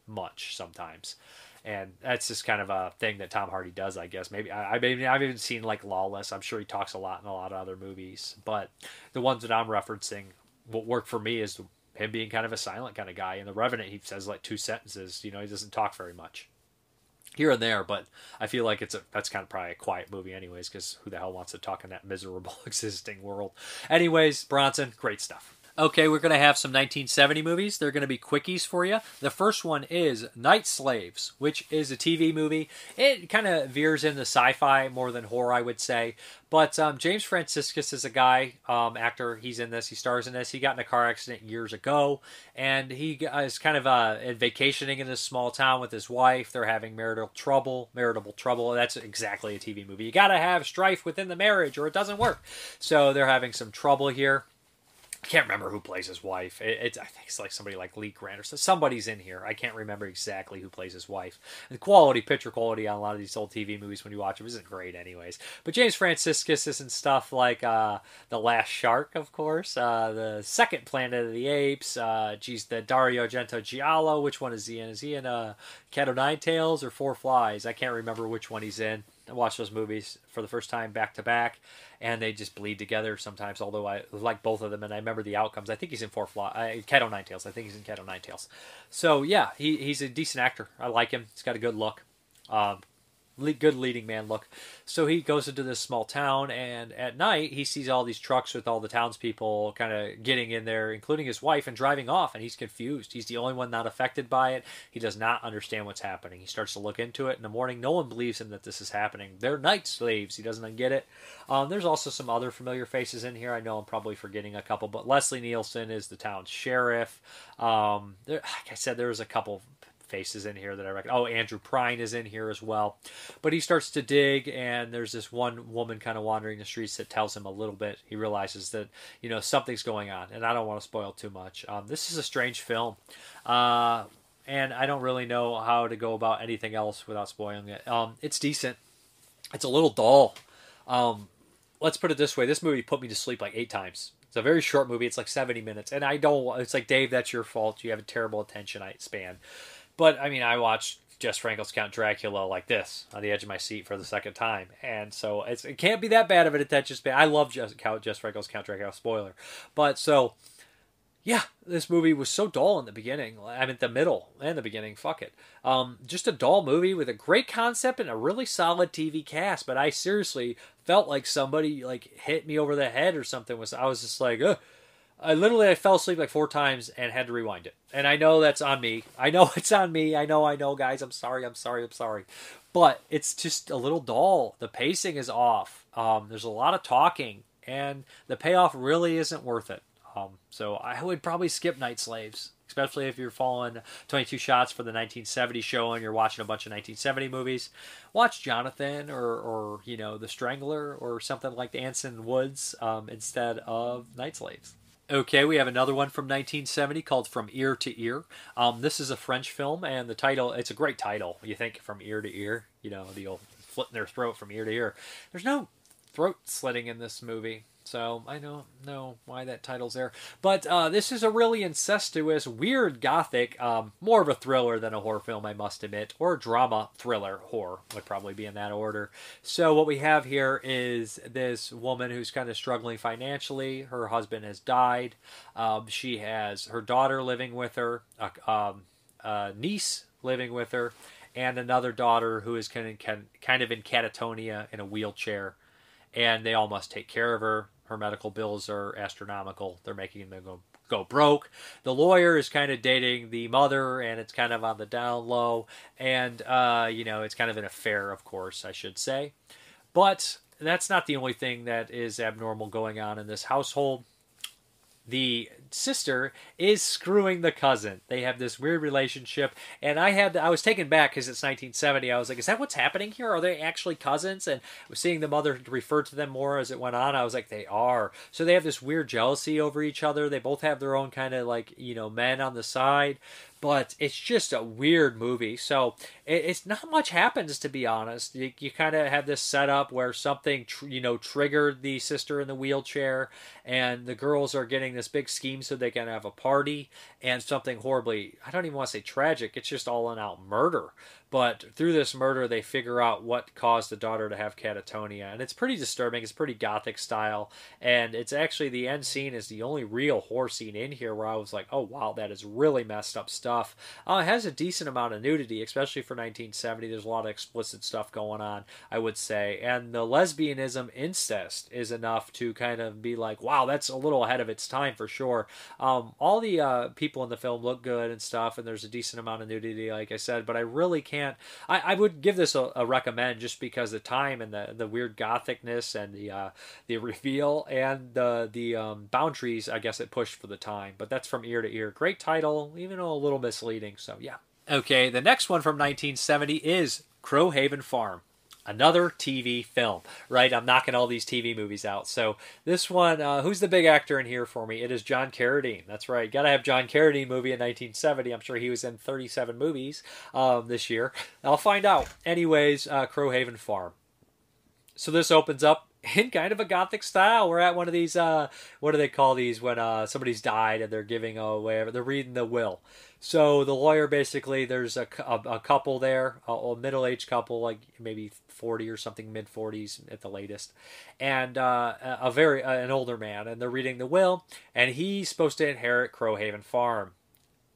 much sometimes. And that's just kind of a thing that Tom Hardy does, I guess. Maybe I, I mean, I've even seen like Lawless. I'm sure he talks a lot in a lot of other movies, but the ones that I'm referencing, what worked for me is him being kind of a silent kind of guy. In The Revenant, he says like two sentences. You know, he doesn't talk very much here and there, but I feel like it's a that's kind of probably a quiet movie, anyways, because who the hell wants to talk in that miserable existing world? Anyways, Bronson, great stuff. Okay, we're going to have some 1970 movies. They're going to be quickies for you. The first one is Night Slaves, which is a TV movie. It kind of veers into sci-fi more than horror, I would say. But um, James Franciscus is a guy, um, actor. He's in this. He stars in this. He got in a car accident years ago, and he is kind of uh, vacationing in this small town with his wife. They're having marital trouble. Marital trouble. That's exactly a TV movie. You got to have strife within the marriage, or it doesn't work. So they're having some trouble here. I can't remember who plays his wife. It, it's I think it's like somebody like Lee Grant or so. Somebody's in here. I can't remember exactly who plays his wife. The quality, picture quality on a lot of these old TV movies when you watch them isn't great, anyways. But James Franciscus is in stuff like uh, The Last Shark, of course, uh, the Second Planet of the Apes. Uh, geez, the Dario Argento Giallo. Which one is he in? Is he in uh, Cat o' Nine Tails or Four Flies? I can't remember which one he's in. Watch those movies for the first time back to back, and they just bleed together sometimes. Although I like both of them, and I remember the outcomes. I think he's in Four Flaw, uh, Cat Nine Tails. I think he's in Cat Nine Tails. So yeah, he, he's a decent actor. I like him. He's got a good look. Um, good leading man look. So he goes into this small town, and at night he sees all these trucks with all the townspeople kind of getting in there, including his wife, and driving off. And he's confused. He's the only one not affected by it. He does not understand what's happening. He starts to look into it in the morning. No one believes him that this is happening. They're night slaves. He doesn't get it. Um, there's also some other familiar faces in here. I know I'm probably forgetting a couple, but Leslie Nielsen is the town sheriff. Um, there, like I said, there was a couple faces in here that I reckon. Oh, Andrew Prine is in here as well. But he starts to dig, and there's this one woman kind of wandering the streets that tells him a little bit. He realizes that, you know, something's going on, and I don't want to spoil too much. Um, this is a strange film. Uh, and I don't really know how to go about anything else without spoiling it. Um, it's decent. It's a little dull. Um, let's put it this way: this movie put me to sleep like eight times. It's a very short movie. It's like seventy minutes, and I don't. It's like Dave, that's your fault. You have a terrible attention span. But I mean, I watched Jess Franco's Count Dracula like this on the edge of my seat for the second time, and so it can't be that bad of an attention span. I love Jess, Count, Jess Franco's Count Dracula. Spoiler, but so yeah, this movie was so dull in the beginning. I mean, the middle and the beginning. Fuck it. Um, just a dull movie with a great concept and a really solid TV cast. But I seriously felt like somebody like hit me over the head or something. Was I was just like, Ugh I literally I fell asleep like four times and had to rewind it. And I know that's on me. I know it's on me. I know, I know, guys. I'm sorry. I'm sorry. I'm sorry. But it's just a little dull. The pacing is off. Um, there's a lot of talking, and the payoff really isn't worth it. Um, so I would probably skip Night Slaves, especially if you're following 22 Shots for the 1970 show and you're watching a bunch of 1970 movies. Watch Jonathan or, or you know, The Strangler or something like the Anson Woods um, instead of Night Slaves. Okay, we have another one from 1970 called From Ear to Ear. Um, this is a French film, and the title, it's a great title. You think From Ear to Ear, you know, the old slitting their throat from ear to ear. There's no throat slitting in this movie. So I don't know why that title's there. But uh, this is a really incestuous, weird gothic, um, more of a thriller than a horror film, I must admit, or drama thriller horror would probably be in that order. So what we have here is this woman who's kind of struggling financially. Her husband has died. Um, she has her daughter living with her, a, um, a niece living with her, and another daughter who is kind of, kind of in catatonia in a wheelchair and they all must take care of her her medical bills are astronomical. They're making them go go broke. The lawyer is kind of dating the mother, and it's kind of on the down low. And uh, you know, it's kind of an affair, of course, I should say. But that's not the only thing that is abnormal going on in this household the sister is screwing the cousin. They have this weird relationship, and I had I was taken back because it's 1970. I was like, is that what's happening here? Are they actually cousins? And seeing the mother refer to them more as it went on, I was like, they are. So they have this weird jealousy over each other. They both have their own kind of like you know men on the side, but it's just a weird movie. So it, it's not much happens to be honest. You, you kind of have this setup where something tr- you know triggered the sister in the wheelchair, and the girls are getting this big scheme so they can have a party, and something horribly I don't even want to say tragic. It's just all in out murder but through this murder, they figure out what caused the daughter to have catatonia, and it's pretty disturbing. It's pretty gothic style, and it's actually the end scene is the only real horror scene in here where I was like, oh wow, that is really messed up stuff. Uh, it has a decent amount of nudity, especially for 1970. There's a lot of explicit stuff going on, I would say, and the lesbianism incest is enough to kind of be like, wow, that's a little ahead of its time for sure. Um, all the uh, people in the film look good and stuff, and there's a decent amount of nudity, like I said, but I really can't I, I would give this a, a, recommend just because the time and the, the weird gothicness and the uh, the reveal and the the um, boundaries. I guess it pushed for the time, but that's from ear to ear. Great title, even though a little misleading. So yeah. Okay, the next one from 1970 is Crowhaven Farm another TV film, right? I'm knocking all these TV movies out. So this one, uh, who's the big actor in here for me? It is John Carradine. That's right. Got to have John Carradine movie in 1970. I'm sure he was in 37 movies um, this year. I'll find out. Anyways, uh, Crowhaven Farm. So this opens up in kind of a gothic style. We're at one of these. Uh, what do they call these when uh, somebody's died and they're giving away? They're reading the will. So the lawyer basically, there's a, a, a couple there, a, a middle-aged couple, like maybe 40 or something, mid 40s at the latest, and uh, a very uh, an older man, and they're reading the will, and he's supposed to inherit Crowhaven Farm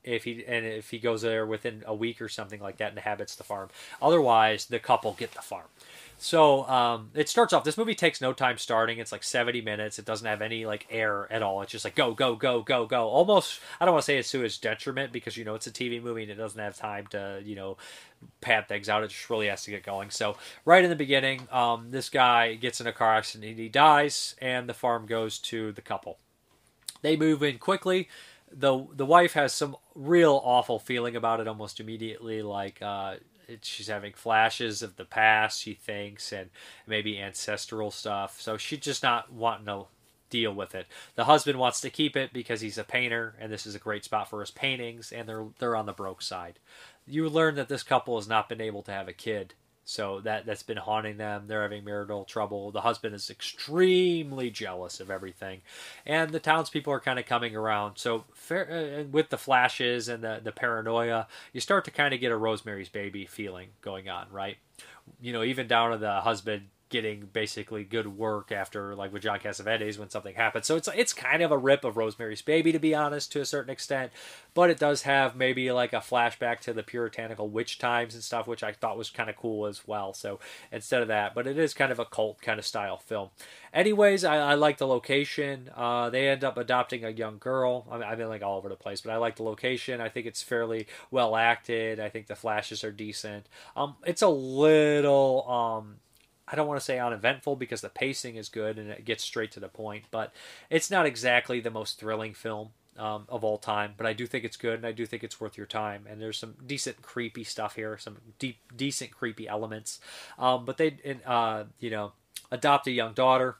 if he and if he goes there within a week or something like that, inhabits the farm. Otherwise, the couple get the farm. So um, it starts off. This movie takes no time starting. It's like seventy minutes. It doesn't have any like air at all. It's just like go, go, go, go, go. Almost. I don't want to say it's to its detriment because you know it's a TV movie and it doesn't have time to you know pad things out. It just really has to get going. So right in the beginning, um, this guy gets in a car accident. He dies, and the farm goes to the couple. They move in quickly the the wife has some real awful feeling about it almost immediately like uh, she's having flashes of the past she thinks and maybe ancestral stuff. So she's just not wanting to deal with it. The husband wants to keep it because he's a painter and this is a great spot for his paintings and they're they're on the broke side. You learn that this couple has not been able to have a kid so that that's been haunting them. They're having marital trouble. The husband is extremely jealous of everything, and the townspeople are kind of coming around. So fair, uh, with the flashes and the the paranoia, you start to kind of get a Rosemary's Baby feeling going on, right? You know, even down to the husband getting basically good work after like with John Cassavetes when something happens. So it's it's kind of a rip of Rosemary's Baby to be honest to a certain extent, but it does have maybe like a flashback to the puritanical witch times and stuff, which I thought was kind of cool as well. So instead of that, but it is kind of a cult kind of style film. Anyways, I, I like the location. Uh, they end up adopting a young girl. I mean, I've been like all over the place, but I like the location. I think it's fairly well acted. I think the flashes are decent. Um, it's a little um I don't want to say uneventful because the pacing is good and it gets straight to the point, but it's not exactly the most thrilling film um, of all time. But I do think it's good and I do think it's worth your time. And there's some decent creepy stuff here, some deep, decent creepy elements. Um, but they, uh, you know, adopt a young daughter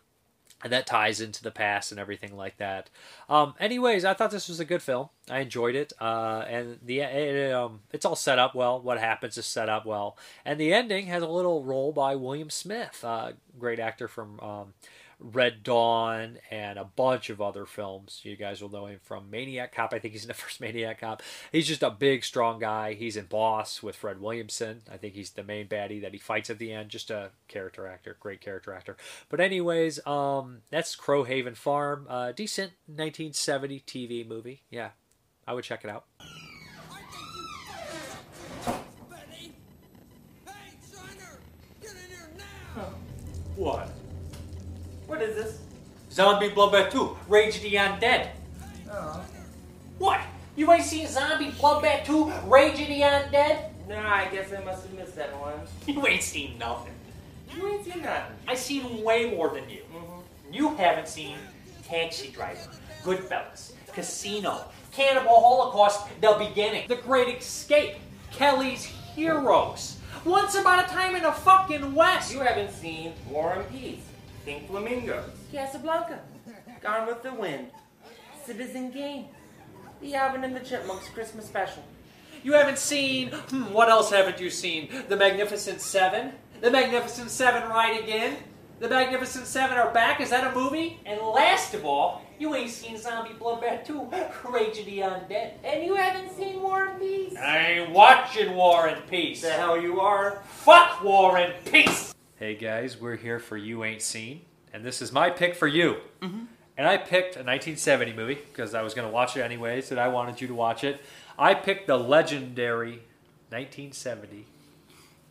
and that ties into the past and everything like that. Um, anyways, I thought this was a good film. I enjoyed it, uh, and the it, um, it's all set up well. What happens is set up well, and the ending has a little role by William Smith, uh, great actor from um, Red Dawn, and a bunch of other films. You guys will know him from Maniac Cop. I think he's in the first Maniac Cop. He's just a big, strong guy. He's in Boss with Fred Williamson. I think he's the main baddie that he fights at the end. Just a character actor, great character actor. But anyways, um, that's Crowhaven Farm. Uh, decent 1970 TV movie. Yeah, I would check it out. What? What is this? Zombie Bloodbath 2, Rage of the Undead. Oh. What? You ain't seen Zombie Bloodbath 2, Rage of the Undead? Nah, I guess I must have missed that one. You ain't seen nothing. You ain't seen nothing. I seen way more than you. Mm-hmm. You haven't seen Taxi Driver, Goodfellas, Casino, Cannibal Holocaust, The Beginning, The Great Escape, Kelly's Heroes, Once Upon a Time in the fucking West. You haven't seen War and Peace, Pink Flamingos, Casablanca, Gone with the Wind, Citizen Kane, The Alvin and the Chipmunks Christmas Special. You haven't seen, hmm, what else haven't you seen? The Magnificent Seven? The Magnificent Seven Ride Again? The Magnificent Seven are back? Is that a movie? And last of all, you ain't seen Zombie Bloodbath 2, Rage of the Undead. And you haven't seen War and Peace. I ain't watching War and Peace. The hell you are. Fuck War and Peace! Hey guys, we're here for You Ain't Seen, and this is my pick for you. And I picked a 1970 movie because I was going to watch it anyways, and I wanted you to watch it. I picked the legendary 1970,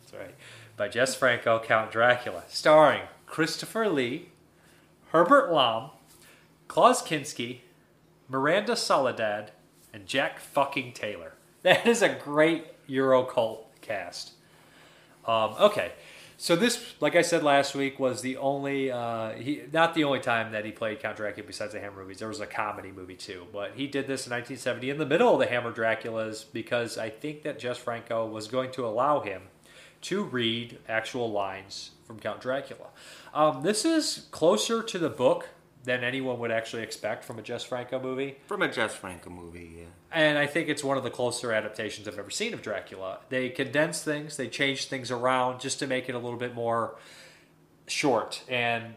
that's right, by Jess Franco, Count Dracula, starring Christopher Lee, Herbert Lom, Klaus Kinski, Miranda Soledad, and Jack fucking Taylor. That is a great Euro cult cast. Um, okay, so this, like I said last week, was the only, uh, he, not the only time that he played Count Dracula besides the Hammer movies. There was a comedy movie too, but he did this in 1970 in the middle of the Hammer Draculas because I think that Jess Franco was going to allow him to read actual lines from Count Dracula. Um, this is closer to the book than anyone would actually expect from a Jess Franco movie. From a Jess Franco movie, yeah. And I think it's one of the closer adaptations I've ever seen of Dracula. They condense things, they change things around just to make it a little bit more short. And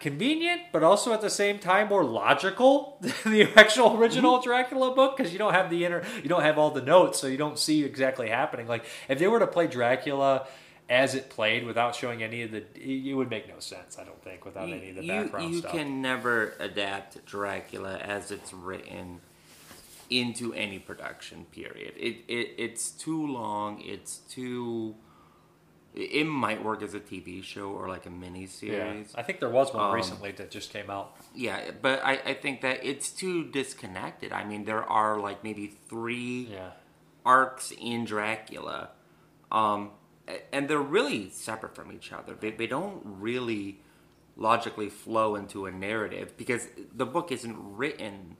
convenient, but also at the same time more logical than the actual original mm-hmm. Dracula book because you don't have the inner, you don't have all the notes, so you don't see exactly happening. Like if they were to play Dracula as it played without showing any of the, it would make no sense. I don't think without any of the background you stuff. You can never adapt Dracula as it's written into any production period. It, it it's too long. It's too it might work as a TV show or like a mini series. Yeah. I think there was one um, recently that just came out. Yeah, but I, I think that it's too disconnected. I mean, there are like maybe three yeah. arcs in Dracula, um, and they're really separate from each other. They, they don't really logically flow into a narrative because the book isn't written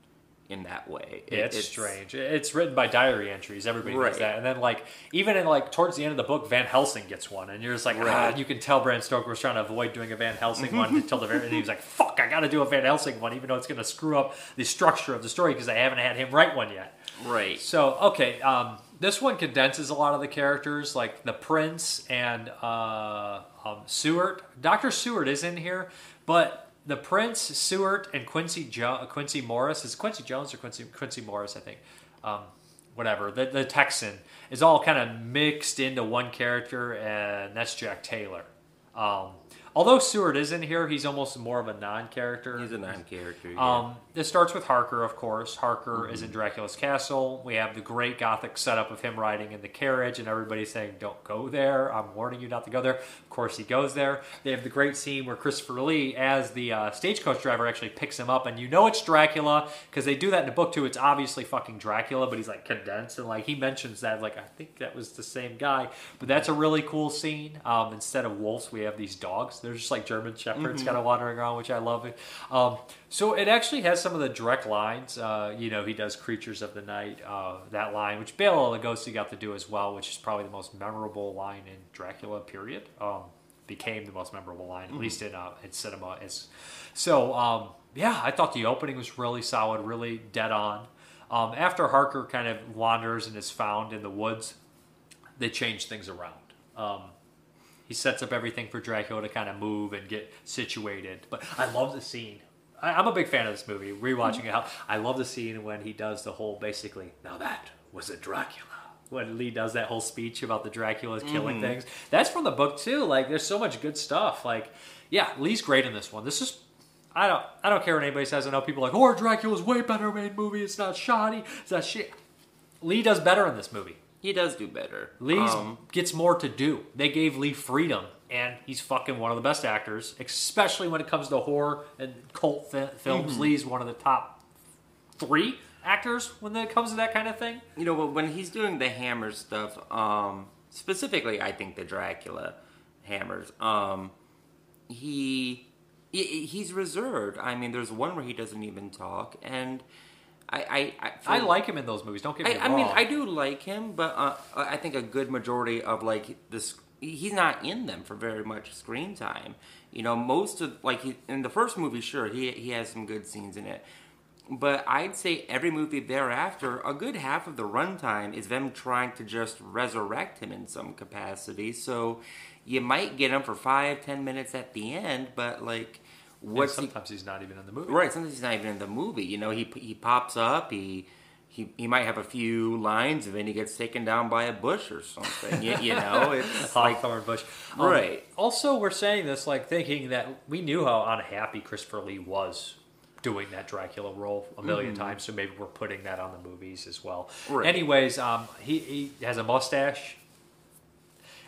in that way. It, yeah, it's, it's, strange. It's written by diary entries. Everybody right. knows that. And then like even in like towards the end of the book, Van Helsing gets one, and you're just like, right. ah, you can tell Bram Stoker was trying to avoid doing a Van Helsing one until the very. And he was like, fuck, I got to do a Van Helsing one, even though it's going to screw up the structure of the story because I haven't had him write one yet. Right. So okay, um, this one condenses a lot of the characters, like the prince and uh, um, Seward. Doctor Seward is in here, but the Prince, Seward, and Quincy jo- Quincy Morris is Quincy Jones or Quincy Quincy Morris, I think. Um, whatever the the Texan is all kind of mixed into one character, and that's Jack Taylor. Um, although Seward is in here, he's almost more of a non-character. He's a non-character. Yeah. Um, this starts with Harker, of course. Harker mm-hmm. is in Dracula's castle. We have the great gothic setup of him riding in the carriage, and everybody saying, "Don't go there. I'm warning you not to go there." Of course, he goes there. They have the great scene where Christopher Lee, as the uh, stagecoach driver, actually picks him up, and you know it's Dracula because they do that in the book too. It's obviously fucking Dracula, but he's like condensed, and like he mentions that, like I think that was the same guy. But that's a really cool scene. Um, instead of wolves, we have these dogs. They're just like German shepherds mm-hmm. kind of wandering around, which I love. Um, so it actually has some of the direct lines. Uh, you know, he does "Creatures of the Night," uh, that line, which Bela Lugosi got to do as well, which is probably the most memorable line in Dracula. Period. Um, became the most memorable line, mm-hmm. at least in uh, in cinema. It's, so um, yeah, I thought the opening was really solid, really dead on. Um, after Harker kind of wanders and is found in the woods, they change things around. Um, he sets up everything for Dracula to kind of move and get situated. But I love the scene. I, am a big fan of this movie. Rewatching it, I love the scene when he does the whole basically. Now that was a Dracula. When Lee does that whole speech about the Draculas killing mm. things, that's from the book too. Like, there's so much good stuff. Like, yeah, Lee's great in this one. This is I don't I don't care what anybody says. I know people are like, oh, Dracula's way better made movie. It's not shoddy. It's not shit. Lee does better in this movie. He does do better. Lee um, gets more to do. They gave Lee freedom, and he's fucking one of the best actors, especially when it comes to horror and cult fi- films. Mm-hmm. Lee's one of the top three actors when it comes to that kind of thing. You know, when he's doing the Hammer stuff, um, specifically, I think the Dracula Hammers, um, he, he he's reserved. I mean, there's one where he doesn't even talk, and I I, I, I like him in those movies. Don't get me I, wrong. I mean, I do like him, but uh, I think a good majority of like this, he's not in them for very much screen time. You know, most of like he, in the first movie, sure, he he has some good scenes in it, but I'd say every movie thereafter, a good half of the runtime is them trying to just resurrect him in some capacity. So you might get him for five, ten minutes at the end, but like what sometimes he, he's not even in the movie. Right, sometimes he's not even in the movie. You know, he he pops up, he he, he might have a few lines, and then he gets taken down by a bush or something. you, you know, it's like Hawthorne bush. Um, right. Also, we're saying this like thinking that we knew how unhappy Christopher Lee was doing that Dracula role a 1000000 mm-hmm. times, so maybe we're putting that on the movies as well. Right. Anyways, um, he, he has a mustache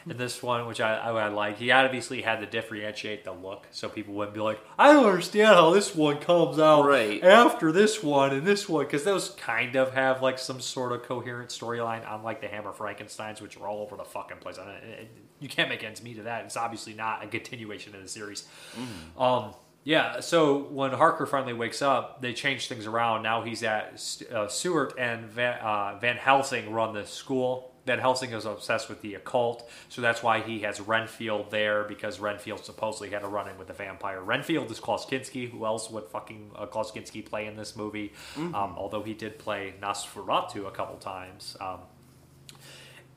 in this one, which I, I, I like. He obviously had to differentiate the look so people wouldn't be like, I don't understand how this one comes out right. after this one and this one, because those kind of have like some sort of coherent storyline, unlike the Hammer Frankenstein's, which are all over the fucking place. I you can't make ends meet of that. It's obviously not a continuation of the series. Mm. Um, yeah, so when Harker finally wakes up, they change things around. Now he's at uh, Seward and Van, uh, Van Helsing run the school Van Helsing is obsessed with the occult, so that's why he has Renfield there because Renfield supposedly had a run in with a vampire. Renfield is Klaus Kinski. Who else would fucking uh, Klaus Kinski play in this movie? Mm-hmm. Um, although he did play Nosferatu a couple times. Um,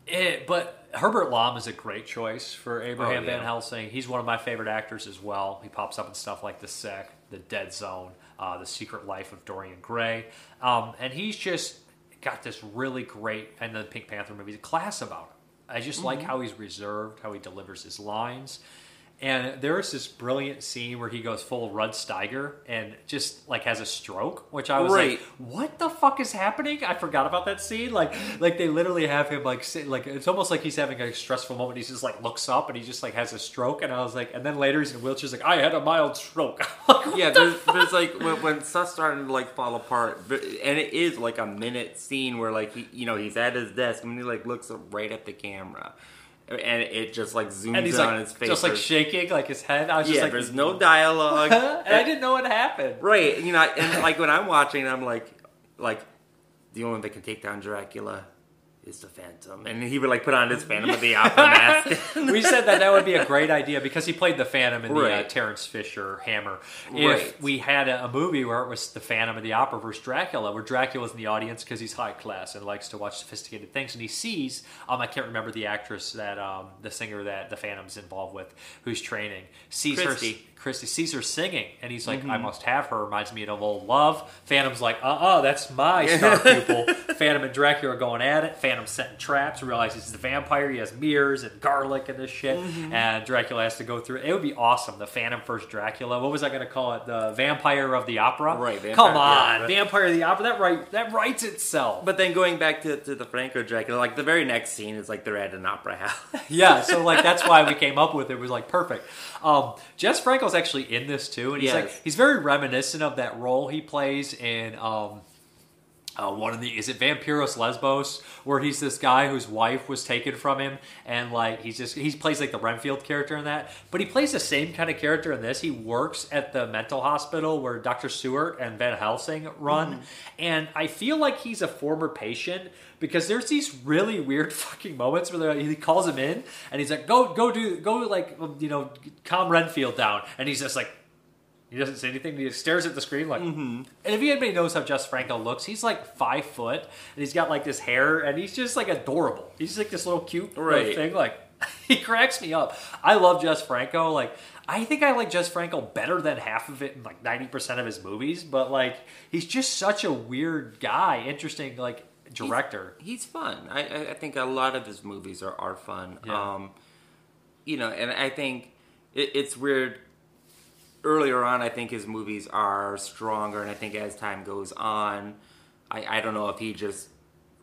It, but Herbert Lom is a great choice for Abraham Oh, yeah. Van Helsing. He's one of my favorite actors as well. He pops up in stuff like The Sick, The Dead Zone, uh, The Secret Life of Dorian Gray, um, and he's just got this really great and the Pink Panther movie class about him. I just like how he's reserved, how he delivers his lines. And there was this brilliant scene where he goes full Rod Steiger and just like has a stroke, which I was Right. like, "What the fuck is happening?" I forgot about that scene. Like, like they literally have him like sit, like it's almost like he's having a stressful moment. He just like looks up and he just like has a stroke. And I was like, and then later he's in wheelchairs like, "I had a mild stroke." yeah, there's, there's like when, when stuff's starting to like fall apart, and it is like a minute scene where like he, you know, he's at his desk and he like looks right at the camera, and it just like zooms and he's in on like his face. just like shaking like his head. I was yeah, just like, there's no dialogue, and I didn't know what happened. right? You know, and like when I'm watching, I'm like, like the only one that can take down Dracula is the Phantom, and he would like put on his Phantom of the Opera mask. we said that that would be a great idea because he played the Phantom in the uh, Terence Fisher Hammer. If Right. we had a, a movie where it was the Phantom of the Opera versus Dracula, where Dracula's in the audience because he's high class and likes to watch sophisticated things, and he sees um, I can't remember the actress that um, the singer that the Phantom's involved with, who's training, sees Christy. her. Christy sees her singing, and he's like, "I must have her." Reminds me of old love. Phantom's like, "Uh, uh that's my star pupil." Phantom and Dracula are going at it. Phantom's setting traps. Realizes he's a vampire. He has mirrors and garlic and this shit, and Dracula has to go through. it. It would be awesome. The Phantom first Dracula. What was I going to call it? The Vampire of the Opera. Right, Vampire- Come on, right. Vampire of the Opera. That right. That writes itself. But then going back to, to the Franco Dracula, like the very next scene is like they're at an opera house. yeah, so like that's why we came up with it. It was like perfect. Um, Jess Franco's actually in this too, and he's like he's very reminiscent of that role he plays in um, uh, one of the is it Vampiros Lesbos, where he's this guy whose wife was taken from him, and like he's just he plays like the Renfield character in that, but he plays the same kind of character in this. He works at the mental hospital where Dr. Stewart and Van Helsing run, and I feel like he's a former patient because there's these really weird fucking moments where he calls him in and he's like, "Go, go, do, go, like you know, calm Renfield down," and he's just like. He doesn't say anything. He just stares at the screen like. Mm-hmm. And if anybody knows how Jess Franco looks, he's like five foot and he's got like this hair and he's just like adorable. He's like this little cute little thing. Like he cracks me up. I love Jess Franco. Like I think I like Jess Franco better than half of it in like ninety percent of his movies. But like he's just such a weird guy, interesting like director. He's fun. I, I, I think a lot of his movies are, are fun. Yeah. Um, you know, and I think it, it's weird. Earlier on, I think his movies are stronger, and I think as time goes on, I, I don't know if he just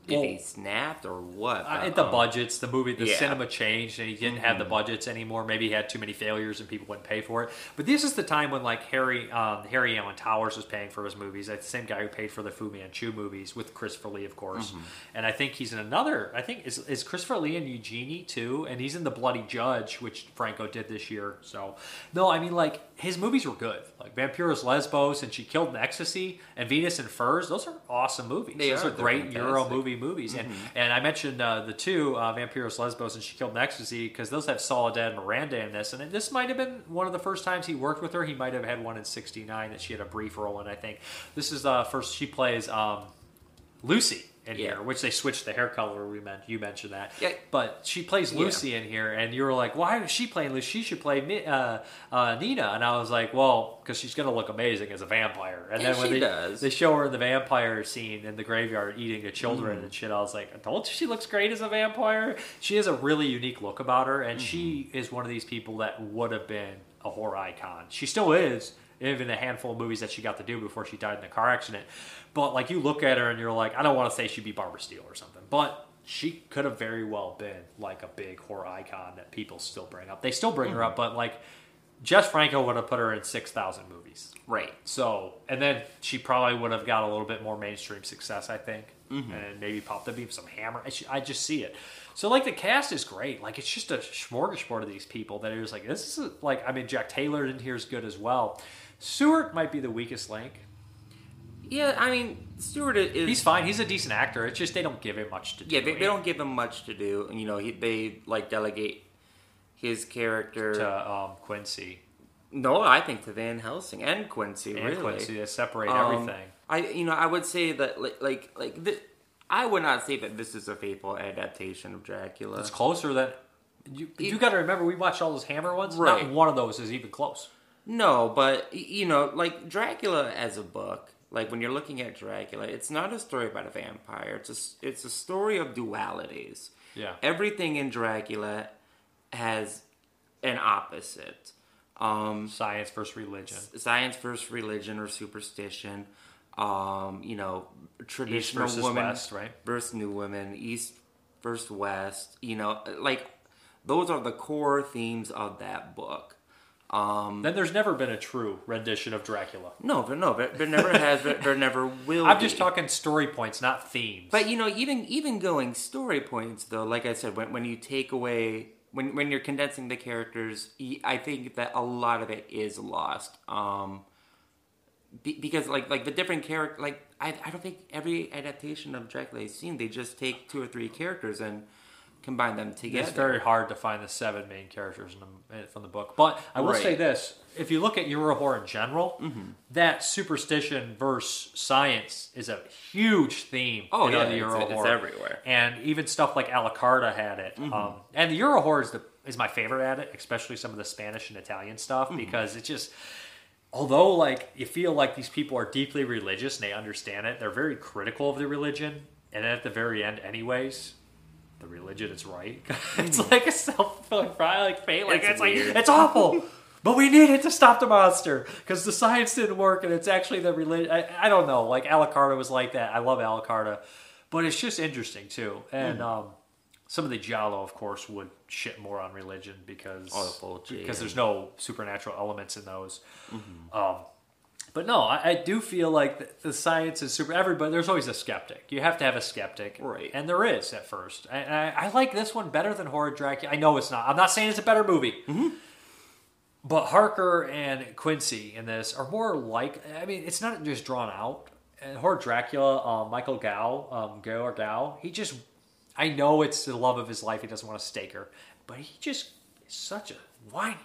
if he snapped or what. At the um, budgets, the movie, the yeah. Mm-hmm. cinema changed, and he didn't have the budgets anymore. Maybe he had too many failures, and people wouldn't pay for it. But this is the time when like Harry, um, Harry Alan Towers was paying for his movies. That's the same guy who paid for the Fu Manchu movies with Christopher Lee, of course. Mm-hmm. And I think he's in another. I think is is Christopher Lee in Eugenie too, and he's in the Bloody Judge, which Franco did this year. So no, I mean like his movies were good, like Vampiros Lesbos and She Killed in Ecstasy and Venus and Furs. Those are awesome movies. They those are. are, great Euro movie movies, and and I mentioned uh, the two uh, Vampiros Lesbos and She Killed in Ecstasy because those have Soledad Miranda in this, and this might have been one of the first times he worked with her. He might have had one in '69 that she had a brief role in. I think this is the first she plays um, Lucy in Yeah. here, which they switched the hair color. We meant you mentioned that, Yeah. but she plays Yeah. Lucy in here, and you were like, "Why is she playing Lucy? She should play uh, uh, Nina." And I was like, "Well, because she's gonna look amazing as a vampire." And Yeah, then when she they does. they show her in the vampire scene in the graveyard eating the Mm. children and shit, I was like, "I told you she looks great as a vampire." She has a really unique look about her, and she Mm-hmm. is one of these people that would have been a horror icon. She still is. Even a handful of movies that she got to do before she died in a car accident. But like you look at her and you're like, I don't want to say she'd be Barbara Steele or something, but she could have very well been like a big horror icon that people still bring up. They still bring her up, but like Jess Franco would have put her in six thousand movies. right. So, and then she probably would have got a little bit more mainstream success, I think, mm-hmm. and maybe popped the beam some hammer. I, I just see it. So, like the cast is great. Like it's just a smorgasbord of these people that are just like this is a, like I mean Jack Taylor in here is good as well. Stewart might be the weakest link. Yeah, I mean, Stewart is. He's fine. He's a decent actor. It's just they don't give him much to do. yeah, they, they don't give him much to do. You know, he, they like delegate his character. to um, Quincy no, I think to Van Helsing and Quincy. and really, Quincy. They separate Um, everything. I you know I would say that like like like the, I would not say that this is a faithful adaptation of Dracula. It's closer than you. You got to remember, we watched all those Hammer ones. Right. Not one of those is even close. No, but you know, like Dracula as a book, like when you're looking at Dracula, it's not a story about a vampire. It's a it's a story of dualities. Yeah. Everything in Dracula has an opposite. Um, Science versus religion. science versus religion or superstition. Um, you know, traditional versus woman West, right? versus new women, East versus West. You know, like those are the core themes of that book. Um, Then there's never been a true rendition of Dracula. no, there, no, but there never has, there, there never will. I'm just talking story points, not themes. But you know, even even going story points though, like I said, when when you take away when when you're condensing the characters, I think that a lot of it is lost. Um, be, because like like the different character, like I I don't think every adaptation of Dracula I've seen, they just take two or three characters and combine them together. It's very hard to find the seven main characters in the, from the book. But I will Right. say this: if you look at Euro horror in general, mm-hmm. that superstition versus science is a huge theme. Oh, in yeah, the Euro it's- it's everywhere. and even stuff like Alucarda had it. Mm-hmm. Um, and the Euro horror is, the, is my favorite at it, especially some of the Spanish and Italian stuff, mm-hmm. because it just. Although, like, you feel like these people are deeply religious and they understand it, they're very critical of the religion. And then at the very end, anyways, the religion is right. it's like a self fulfilling like fate. Like It's it's, like it's awful, but we need it to stop the monster because the science didn't work, and it's actually the religion. I, I don't know. Like Alucarda was like that. I love Alucarda, but it's just interesting too. And um, some of the Giallo, of course, would shit more on religion because Oh, because there's no supernatural elements in those. Um, but no, I, I do feel like the, the science is super. Everybody, there's always a skeptic. You have to have a skeptic, Right. And there is at first. And I, I like this one better than Horror Dracula. I know it's not. I'm not saying it's a better movie. But Harker and Quincy in this are more like. I mean, it's not just drawn out. And Horror Dracula, um, Michael Gough, um, Gow or Gow, he just. I know it's the love of his life. He doesn't want to stake her, but he just is such a whiny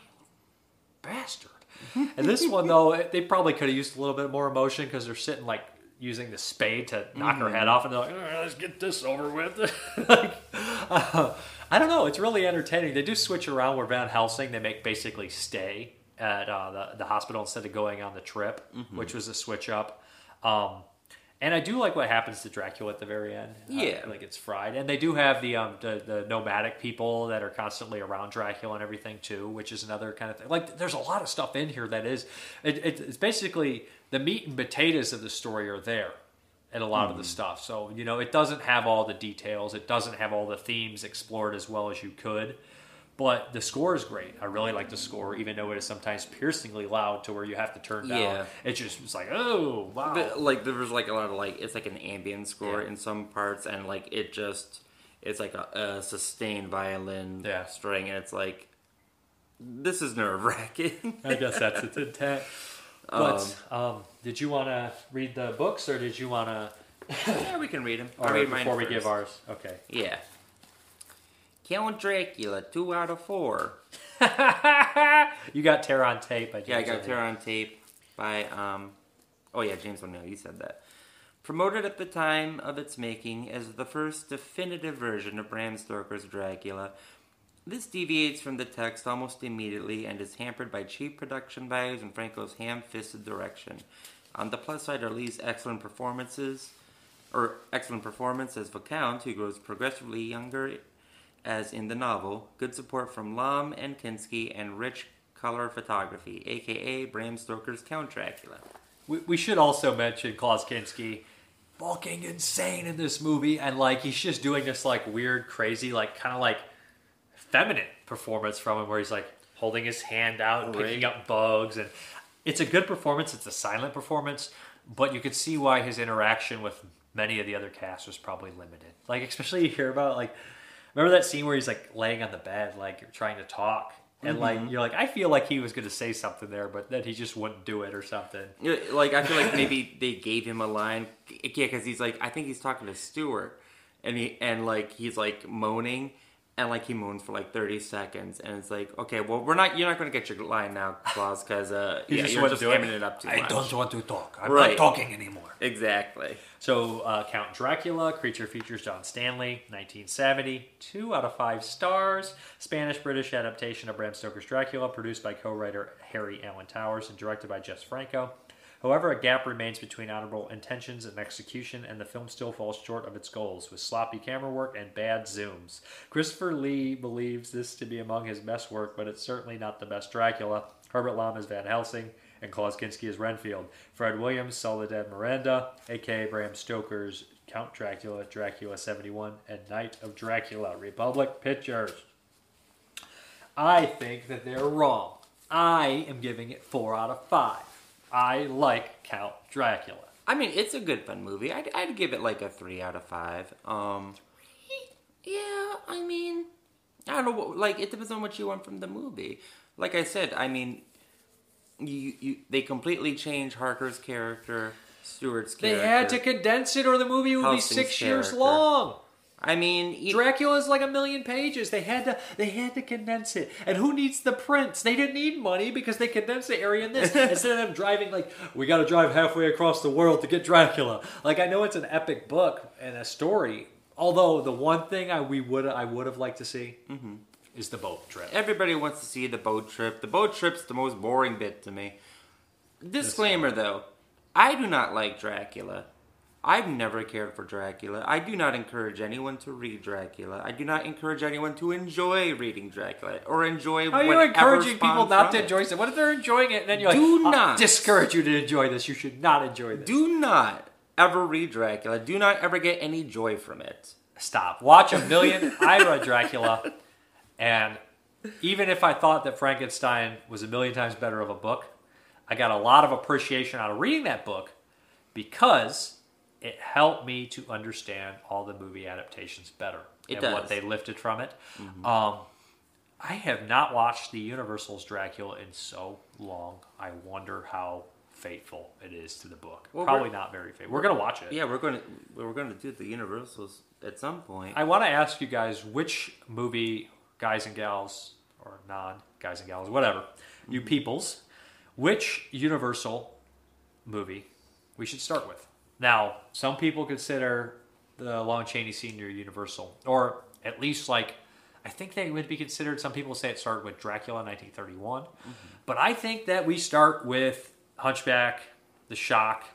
bastard. and this one though, they probably could have used a little bit more emotion because they're sitting like using the spade to knock her head off, and they're like, "Uh, "Let's get this over with." like, uh, I don't know. It's really entertaining. They do switch around where Van Helsing they make basically stay at uh, the the hospital instead of going on the trip, which was a switch up. Um, and I do like what happens to Dracula at the very end. Uh, Yeah. like it's fried, and they do have the um the, the nomadic people that are constantly around Dracula and everything too, which is another kind of thing. Like there's a lot of stuff in here that is it, it, it's basically the meat and potatoes of the story are there, and a lot of the stuff. So you know it doesn't have all the details, it doesn't have all the themes explored as well as you could. But the score is great. I really like the score, even though it is sometimes piercingly loud to where you have to turn down. Yeah. It just it's like, oh wow. But, like there was like a lot of like it's like an ambient score Yeah. in some parts, and like it just it's like a, a sustained violin Yeah. string, and it's like this is nerve wracking. I guess that's its intent. But um, did you want to read the books, or did you want to? yeah, we can read them. All right, before we give ours, okay. Yeah. Count Dracula, two out of four. You got Tear on tape. By Yeah, I got. Terror on tape by um oh yeah, James O'Neill, you said that. Promoted at the time of its making as the first definitive version of Bram Stoker's Dracula, this deviates from the text almost immediately and is hampered by cheap production values and Franco's ham-fisted direction. On the plus side are Lee's excellent performances, or excellent performance as Viscount, who grows progressively younger as in the novel, good support from Lum and Kinski, and rich color photography, aka Bram Stoker's Count Dracula. We, we should also mention Klaus Kinski, fucking insane in this movie, and like he's just doing this like weird, crazy, like kind of like feminine performance from him, where he's like holding his hand out and picking up bugs, and it's a good performance. It's a silent performance, but you could see why his interaction with many of the other cast was probably limited. Like especially you hear about like remember that scene where he's like laying on the bed, like trying to talk. And like mm-hmm. you're like, I feel like he was going to say something there, but then he just wouldn't do it or something. Yeah, Like I feel like maybe they gave him a line, yeah, because he's like I think he's talking to Stewart, and he and like he's like moaning, and like he moons for like 30 seconds and it's like okay well we're not you're not going to get your line now Klaus because uh You yeah, just you're wouldn't just do it? it up too I much don't want to talk. I'm Right. not talking anymore. exactly So, uh, Count Dracula, creature features John Stanley, 1970, two out of five stars. Spanish British adaptation of Bram Stoker's Dracula, produced by co writer Harry Alan Towers and directed by Jess Franco. However, a gap remains between honorable intentions and execution, and the film still falls short of its goals, with sloppy camera work and bad zooms. Christopher Lee believes this to be among his best work, but it's certainly not the best Dracula. Herbert Lom is Van Helsing, and Klaus Kinski is Renfield. Fred Williams, Soledad Miranda, aka Bram Stoker's Count Dracula, Dracula 71, and Night of Dracula, Republic Pictures. I think that they're wrong. I am giving it 4 out of 5. I like Count Dracula. i mean it's a good fun movie i'd, I'd give it like a three out of five um yeah i mean i don't know like it depends on what you want from the movie like i said i mean you, you they completely changed harker's character stewart's character. They had to condense it or the movie would be Helsing's 6 years long. I mean e- Dracula is like a million pages. They had to they had to condense it. And who needs the prints? They didn't need money because they condensed the area in this. Instead of them driving like we got to drive halfway across the world to get Dracula. Like I know it's an epic book and a story. Although the one thing I we would I would have liked to see mm-hmm. is the boat trip. Everybody wants to see the boat trip. The boat trip's the most boring bit to me. Disclaimer though, I do not like Dracula. I've never cared for Dracula. I do not encourage anyone to read Dracula. I do not encourage anyone to enjoy reading Dracula or enjoy. How are you encouraging people not to it. enjoy it? What if they're enjoying it and then you're like, Do "I'll not. discourage you to enjoy this. You should not enjoy this. Do not ever read Dracula. Do not ever get any joy from it. Stop. Watch a million. I read Dracula, and even if I thought that Frankenstein was a million times better of a book, I got a lot of appreciation out of reading that book because it helped me to understand all the movie adaptations better It and what they lifted from it. Um, I have not watched the Universal's Dracula in so long. I wonder how faithful it is to the book. Well, Probably not very faithful. We're gonna watch it. Yeah, we're going to we're going to do the Universals at some point. I want to ask you guys which movie, guys and gals, or non guys and gals, whatever, you peoples, which Universal movie we should start with. Now, some people consider the Lon Chaney Senior Universal, or at least like, I think they would be considered. Some people say it started with Dracula 1931, mm-hmm. but I think that we start with Hunchback, The Shock,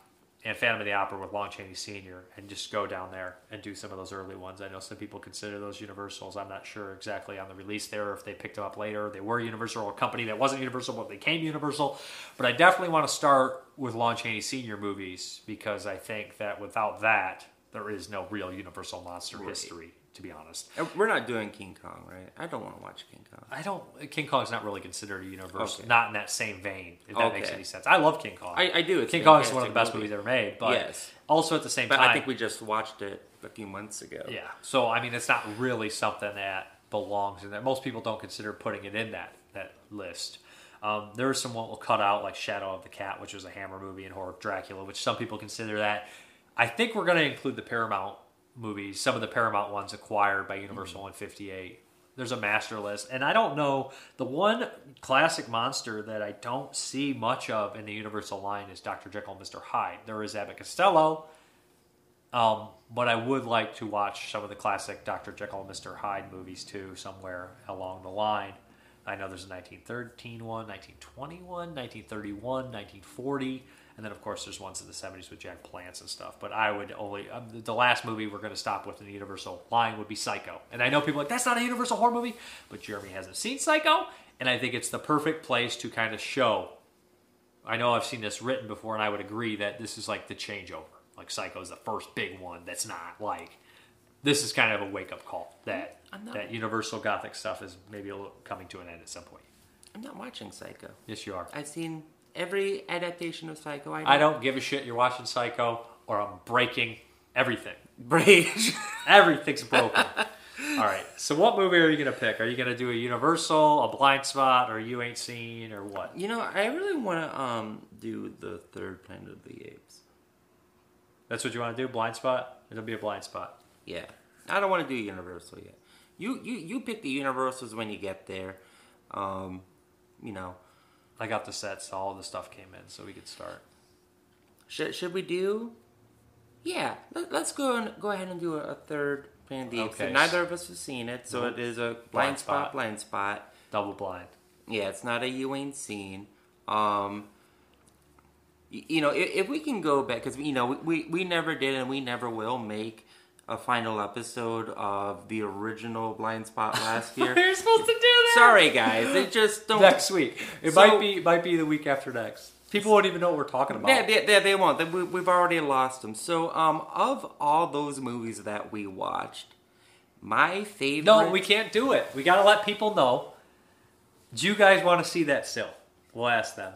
and Phantom of the Opera with Lon Chaney Sr. and just go down there and do some of those early ones. I know some people consider those Universals. I'm not sure exactly on the release there if they picked them up later. They were Universal or a company that wasn't Universal but became Universal. But I definitely want to start with Lon Chaney Sr. movies because I think that without that, there is no real Universal monster Right. history, to be honest. We're not doing King Kong, right? I don't want to watch King Kong. I don't. King Kong's not really considered a Universal, Okay. not in that same vein. If that makes any sense. I love King Kong. I, I do. It's King Kong is one of the best fantastic movies ever made, but Yes. also at the same But time, I think we just watched it a few months ago. Yeah. So I mean, it's not really something that belongs in there. Most people don't consider putting it in that that list. Um, there are some what will cut out like Shadow of the Cat, which was a Hammer movie, and Horror of Dracula, which some people consider that. I think we're going to include the Paramount movies, some of the Paramount ones acquired by Universal in '58. There's a master list, and I don't know the one classic monster that I don't see much of in the Universal line is Dr. Jekyll and Mr. Hyde. There is Abbott Costello, um, but I would like to watch some of the classic Dr. Jekyll and Mr. Hyde movies too, somewhere along the line. I know there's a 1913 one, 1921, 1931, 1940, and then of course there's ones in the 70s with Jack Palance and stuff. But I would only um, the- last movie we're going to stop with in the Universal line would be Psycho. And I know people are like that's not a Universal horror movie, but Jeremy hasn't seen Psycho, and I think it's the perfect place to kind of show I know I've seen this written before, and I would agree that this is like the changeover. Like Psycho is the first big one that's not like this is kind of a wake up call that that Universal Gothic stuff is maybe a little coming to an end at some point. I'm not watching Psycho. Yes, you are. I've seen every adaptation of Psycho. I, know. I don't give a shit. You're watching Psycho, or I'm breaking everything. Rage. Everything's broken. All right. So, what movie are you gonna pick? Are you gonna do a Universal, a Blind Spot, or you ain't seen, or what? you know, I really want to um do the third Planet of the Apes. That's what you want to do? Blind Spot? It'll be a blind spot. Yeah. I don't want to do Universal yet. You you you pick the Universals when you get there. Um, you know, I got the sets. All the stuff came in, so we could start. should should we do? Yeah, let, us go and go ahead and do a, a third Planet of the Apes. Okay. Neither of us have seen it, so Nope. it is a blind, Blind spot, spot. blind spot. Double blind. Yeah, it's not a you ain't seen. Um, you know, if, if we can go back, because you know we, we we never did and we never will make a final episode of the original Blind Spot last year. You're supposed to do that. Sorry, guys, it just don't. Next week. It So- might be might be the week after next. People won't even know what we're talking about. Yeah, they, they, they won't. They, we, we've already lost them. So, um, of all those movies that we watched, my favorite. No, we can't do it. We got to let people know. Do you guys want to see that still? We'll ask them.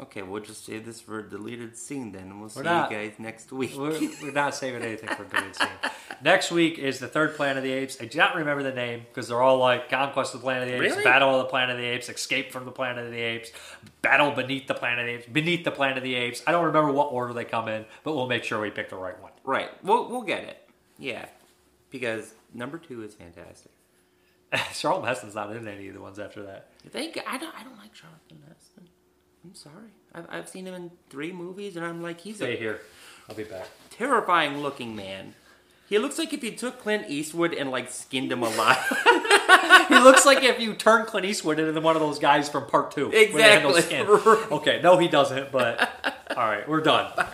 Okay, we'll just save this for a deleted scene then, and we'll see not. you guys next week. We're, we're not saving anything for deleted scene. Next week is the third Planet of the Apes. I do not remember the name because they're all like Conquest of the Planet of the Apes, Really? Battle of the Planet of the Apes, Escape from the Planet of the Apes, Battle Beneath the Planet of the Apes, Beneath the Planet of the Apes. I don't remember what order they come in, but we'll make sure we pick the right one. Right. We'll we'll get it. Yeah, because number two is fantastic. Charlton Heston's not in any of the ones after that. Thank. I don't. I don't like Heston. I'm sorry. I've, I've seen him in three movies, and I'm like, he's Stay a here. I'll be back. terrifying looking man. He looks like if you took Clint Eastwood and like skinned him alive. he looks like if you turn Clint Eastwood into one of those guys from Part Two. with the handle Exactly. skin. Okay, no, he doesn't. But all right, we're done.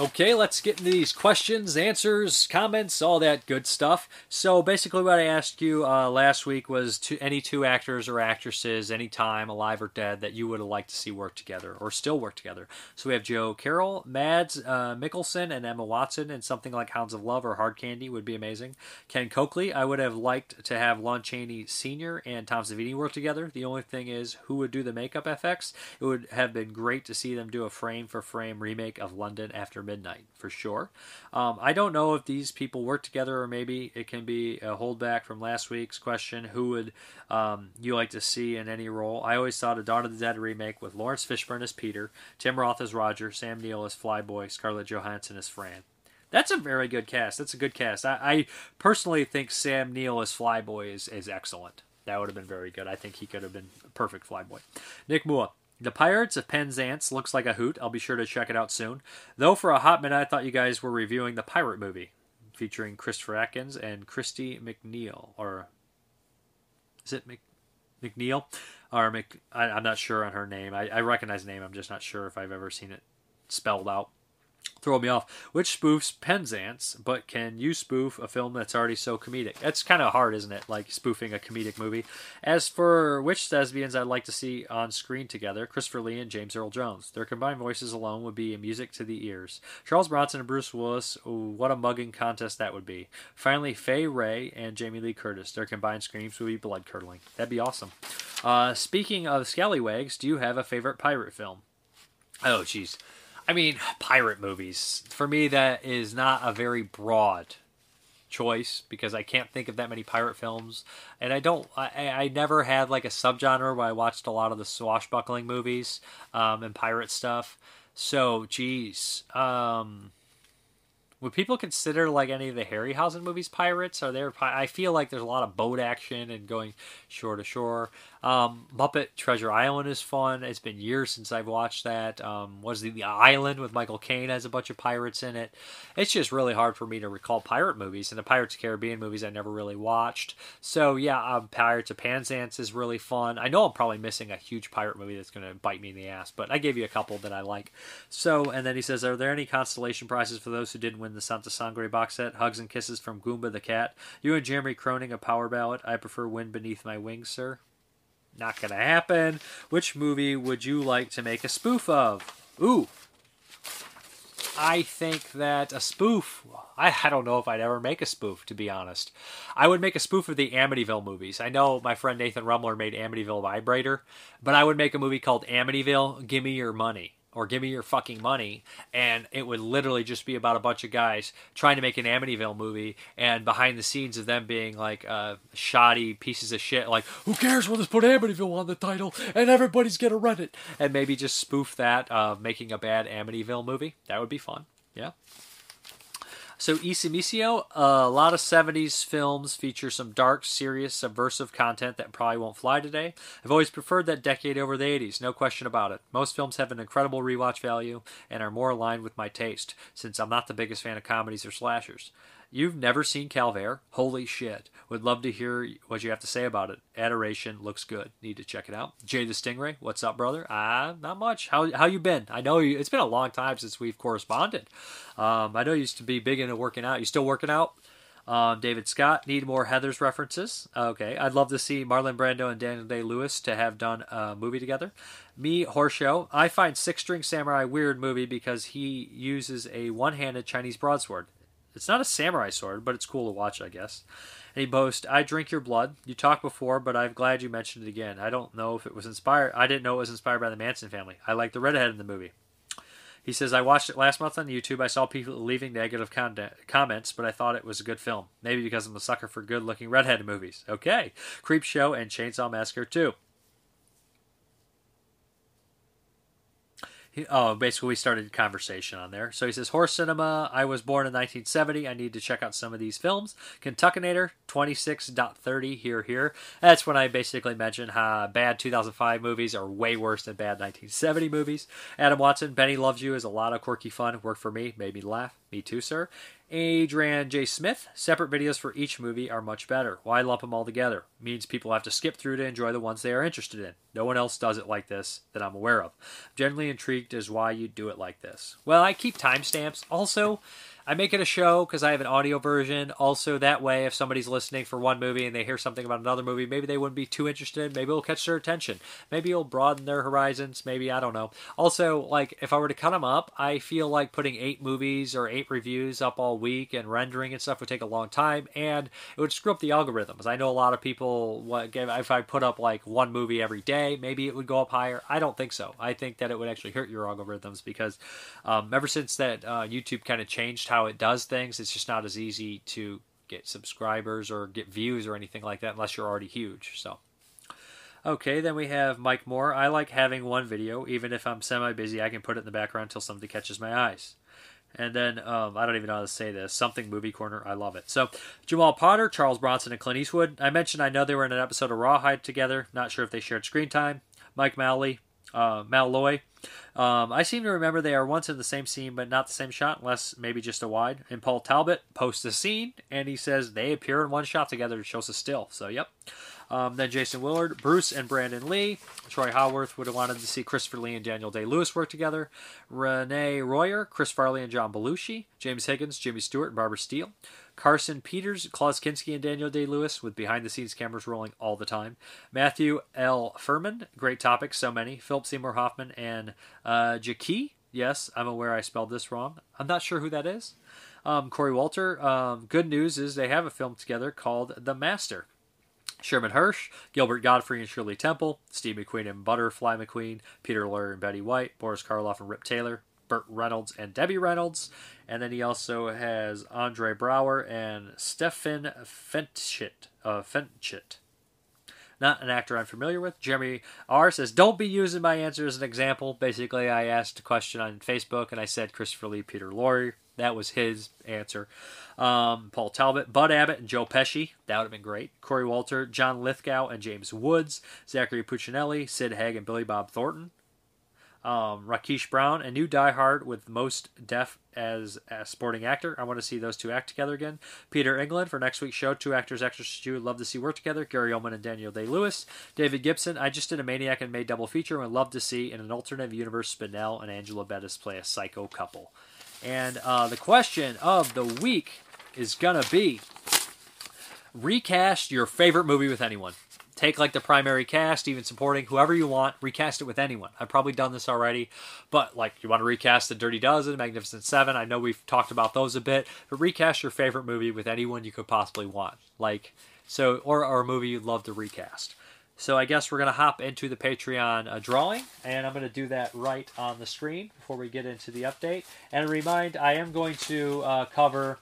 Okay, let's get into these questions, answers, comments, all that good stuff. So basically, what I asked you uh, last week was to any two actors or actresses, anytime alive or dead, that you would have liked to see work together or still work together. So we have Joe Carroll, Mads uh, Mikkelsen, and Emma Watson, and something like Hounds of Love or Hard Candy would be amazing. Ken Coakley, I would have liked to have Lon Chaney Sr. and Tom Savini work together. The only thing is, who would do the makeup FX? It would have been great to see them do a frame for frame remake of London After Midnight, for sure. Um, I don't know if these people work together, or maybe it can be a holdback from last week's question. Who would um, you like to see in any role? I always thought a Dawn of the Dead remake with Laurence Fishburne as Peter, Tim Roth as Roger, Sam Neill as Flyboy, Scarlett Johansson as Fran. That's a very good cast. That's a good cast. I, I personally think Sam Neill as Flyboy is, is excellent. That would have been very good. I think he could have been a perfect Flyboy. Nick Mua. The Pirates of Penzance looks like a hoot. I'll be sure to check it out soon. Though for a hot minute, I thought you guys were reviewing the pirate movie featuring Christopher Atkins and Christy McNeil. Or is it Mc, McNeil? Or Mc, I, I'm not sure on her name. I, I recognize the name. I'm just not sure if I've ever seen it spelled out throw me off. Which spoofs Penzance, but can you spoof a film that's already so comedic? That's kind of hard, isn't it? Like spoofing a comedic movie. As for which thespians I'd like to see on screen together, Christopher Lee and James Earl Jones. Their combined voices alone would be music to the ears. Charles Bronson and Bruce Willis, ooh, what a mugging contest that would be. Finally, Fay Wray and Jamie Lee Curtis. Their combined screams would be blood curdling. That'd be awesome. Uh, speaking of scallywags, do you have a favorite pirate film? Oh, jeez. I mean, pirate movies. For me, that is not a very broad choice because I can't think of that many pirate films, and I don't. I, I never had like a subgenre where I watched a lot of the swashbuckling movies um, and pirate stuff. So, geez, um, would people consider like any of the Harryhausen movies pirates? Are there? I feel like there's a lot of boat action and going shore to shore. Um, Muppet Treasure Island is fun. It's been years since I've watched that. Um, was the, the Island with Michael Caine has a bunch of pirates in it. It's just really hard for me to recall pirate movies, and the Pirates of Caribbean movies I never really watched. So yeah, um, Pirates of Penzance is really fun. I know I'm probably missing a huge pirate movie that's going to bite me in the ass, but I gave you a couple that I like. So and then he says, are there any constellation prizes for those who didn't win the Santa Sangre box set? Hugs and kisses from Goomba the cat. You and Jeremy Croning a power ballad. I prefer Wind Beneath My Wings, sir. Not gonna happen. Which movie would you like to make a spoof of? Ooh. I think that a spoof. I, I don't know if I'd ever make a spoof, to be honest. I would make a spoof of the Amityville movies. I know my friend Nathan Rumler made Amityville Vibrator, but I would make a movie called Amityville Gimme Your Money. Or give me your fucking money, and it would literally just be about a bunch of guys trying to make an Amityville movie, and behind the scenes of them being like uh, shoddy pieces of shit, like who cares? We'll just put Amityville on the title, and everybody's gonna rent it, and maybe just spoof that, uh, making a bad Amityville movie. That would be fun. Yeah. So Isimisio, a lot of 70s films feature some dark, serious, subversive content that probably won't fly today. I've always preferred that decade over the 80s, no question about it. Most films have an incredible rewatch value and are more aligned with my taste, since I'm not the biggest fan of comedies or slashers. You've never seen Calvaire? Holy shit. Would love to hear what you have to say about it. Adoration looks good. Need to check it out. Jay the Stingray, what's up, brother? Ah, uh, not much. How how you been? I know you, it's been a long time since we've corresponded. Um, I know you used to be big into working out. You still working out? Um, David Scott, need more Heather's references. Okay, I'd love to see Marlon Brando and Daniel Day Lewis to have done a movie together. Me, Horseshoe. I find Six String Samurai weird movie because he uses a one handed Chinese broadsword. It's not a samurai sword, but it's cool to watch, I guess. And he boasts, I drink your blood. You talked before, but I'm glad you mentioned it again. I don't know if it was inspired. I didn't know it was inspired by the Manson family. I like the redhead in the movie. He says, I watched it last month on YouTube. I saw people leaving negative con- comments, but I thought it was a good film. Maybe because I'm a sucker for good looking redhead movies. Okay. Creep Show and Chainsaw Massacre 2. oh, basically we started conversation on there. So he says, Horse Cinema, I was born in 1970. I need to check out some of these films. Kentuckinator, 26.30, here, here. That's when I basically mentioned how bad 2005 movies are way worse than bad 1970 movies. Adam Watson, Benny Loves You is a lot of quirky fun. Worked for me, made me laugh. Me too, sir. Adrian J. Smith, separate videos for each movie are much better. Why lump them all together? Means people have to skip through to enjoy the ones they are interested in. No one else does it like this that I'm aware of. I'm generally intrigued as why you do it like this. Well, I keep timestamps. Also, I make it a show because I have an audio version. Also, that way, if somebody's listening for one movie and they hear something about another movie, maybe they wouldn't be too interested. Maybe it'll catch their attention. Maybe it'll broaden their horizons. Maybe, I don't know. Also, like, if I were to cut them up, I feel like putting eight movies or eight reviews up all week and rendering and stuff would take a long time and it would screw up the algorithms. I know a lot of people, what, if I put up like one movie every day, maybe it would go up higher. I don't think so. I think that it would actually hurt your algorithms because um, ever since that uh, YouTube kind of changed how it does things. It's just not as easy to get subscribers or get views or anything like that unless you're already huge. So. Okay, then we have Mike Moore. I like having one video, even if I'm semi busy, I can put it in the background until something catches my eyes. And then um, I don't even know how to say this. Something movie corner. I love it. So Jamal Potter, Charles Bronson, and Clint Eastwood. I mentioned I know they were in an episode of Rawhide together. Not sure if they shared screen time. Mike Malley, uh, Malloy, um, I seem to remember they are once in the same scene, but not the same shot, unless maybe just a wide. And Paul Talbot posts a scene, and he says they appear in one shot together to show us a still. So, yep. Um, then Jason Willard, Bruce and Brandon Lee. Troy Howarth would have wanted to see Christopher Lee and Daniel Day Lewis work together. Renee Royer, Chris Farley and John Belushi. James Higgins, Jimmy Stewart, and Barbara Steele. Carson Peters, Klaus Kinski, and Daniel Day Lewis with behind the scenes cameras rolling all the time. Matthew L. Furman, great topics, so many. Philip Seymour Hoffman and uh, Jackie. Yes, I'm aware I spelled this wrong. I'm not sure who that is. Um, Corey Walter. Um, good news is they have a film together called The Master. Sherman Hirsch, Gilbert Gottfried and Shirley Temple, Steve McQueen and Butterfly McQueen, Peter Lorre and Betty White, Boris Karloff and Rip Taylor, Burt Reynolds and Debbie Reynolds, and then he also has Andre Braugher and Stepin Fetchit. Uh. Not an actor I'm familiar with. Jeremy R says, Don't be using my answer as an example. Basically, I asked a question on Facebook and I said Christopher Lee, Peter Lorre. That was his answer. Um, Paul Talbot, Bud Abbott, and Joe Pesci. That would have been great. Corey Walter, John Lithgow, and James Woods. Zachary Puccinelli, Sid Haig, and Billy Bob Thornton um, Rakesh Brown, a new Die Hard with Mos Def as a sporting actor. I want to see those two act together again. Peter England for next week's show. Two actors, actresses you would love to see work together. Gary Oldman and Daniel Day Lewis. David Gibson. I just did a Maniac and May double feature and would love to see in an alternate universe Spinell and Angela Bettis play a psycho couple. And uh, the question of the week is gonna be recast your favorite movie with anyone take like the primary cast, even supporting whoever you want, recast it with anyone. I've probably done this already, but like you want to recast the Dirty Dozen, Magnificent Seven. I know we've talked about those a bit, but recast your favorite movie with anyone you could possibly want, like so, or, or a movie you'd love to recast. So I guess we're gonna hop into the Patreon uh, drawing, and I'm gonna do that right on the screen before we get into the update. And remind, I am going to uh, cover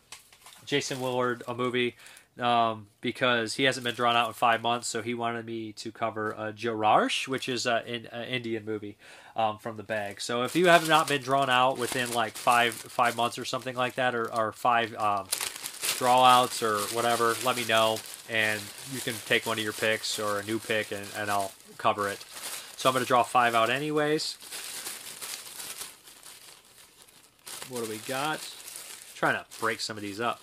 Jason Willard, a movie um, because he hasn't been drawn out in five months. So he wanted me to cover uh, Jorarsh, which is an in, Indian movie um, from the bag. So if you have not been drawn out within like five five months or something like that, or, or five um, drawouts or whatever, let me know, and you can take one of your picks or a new pick, and, and I'll cover it. So I'm going to draw five out anyways. What do we got? trying to break some of these up.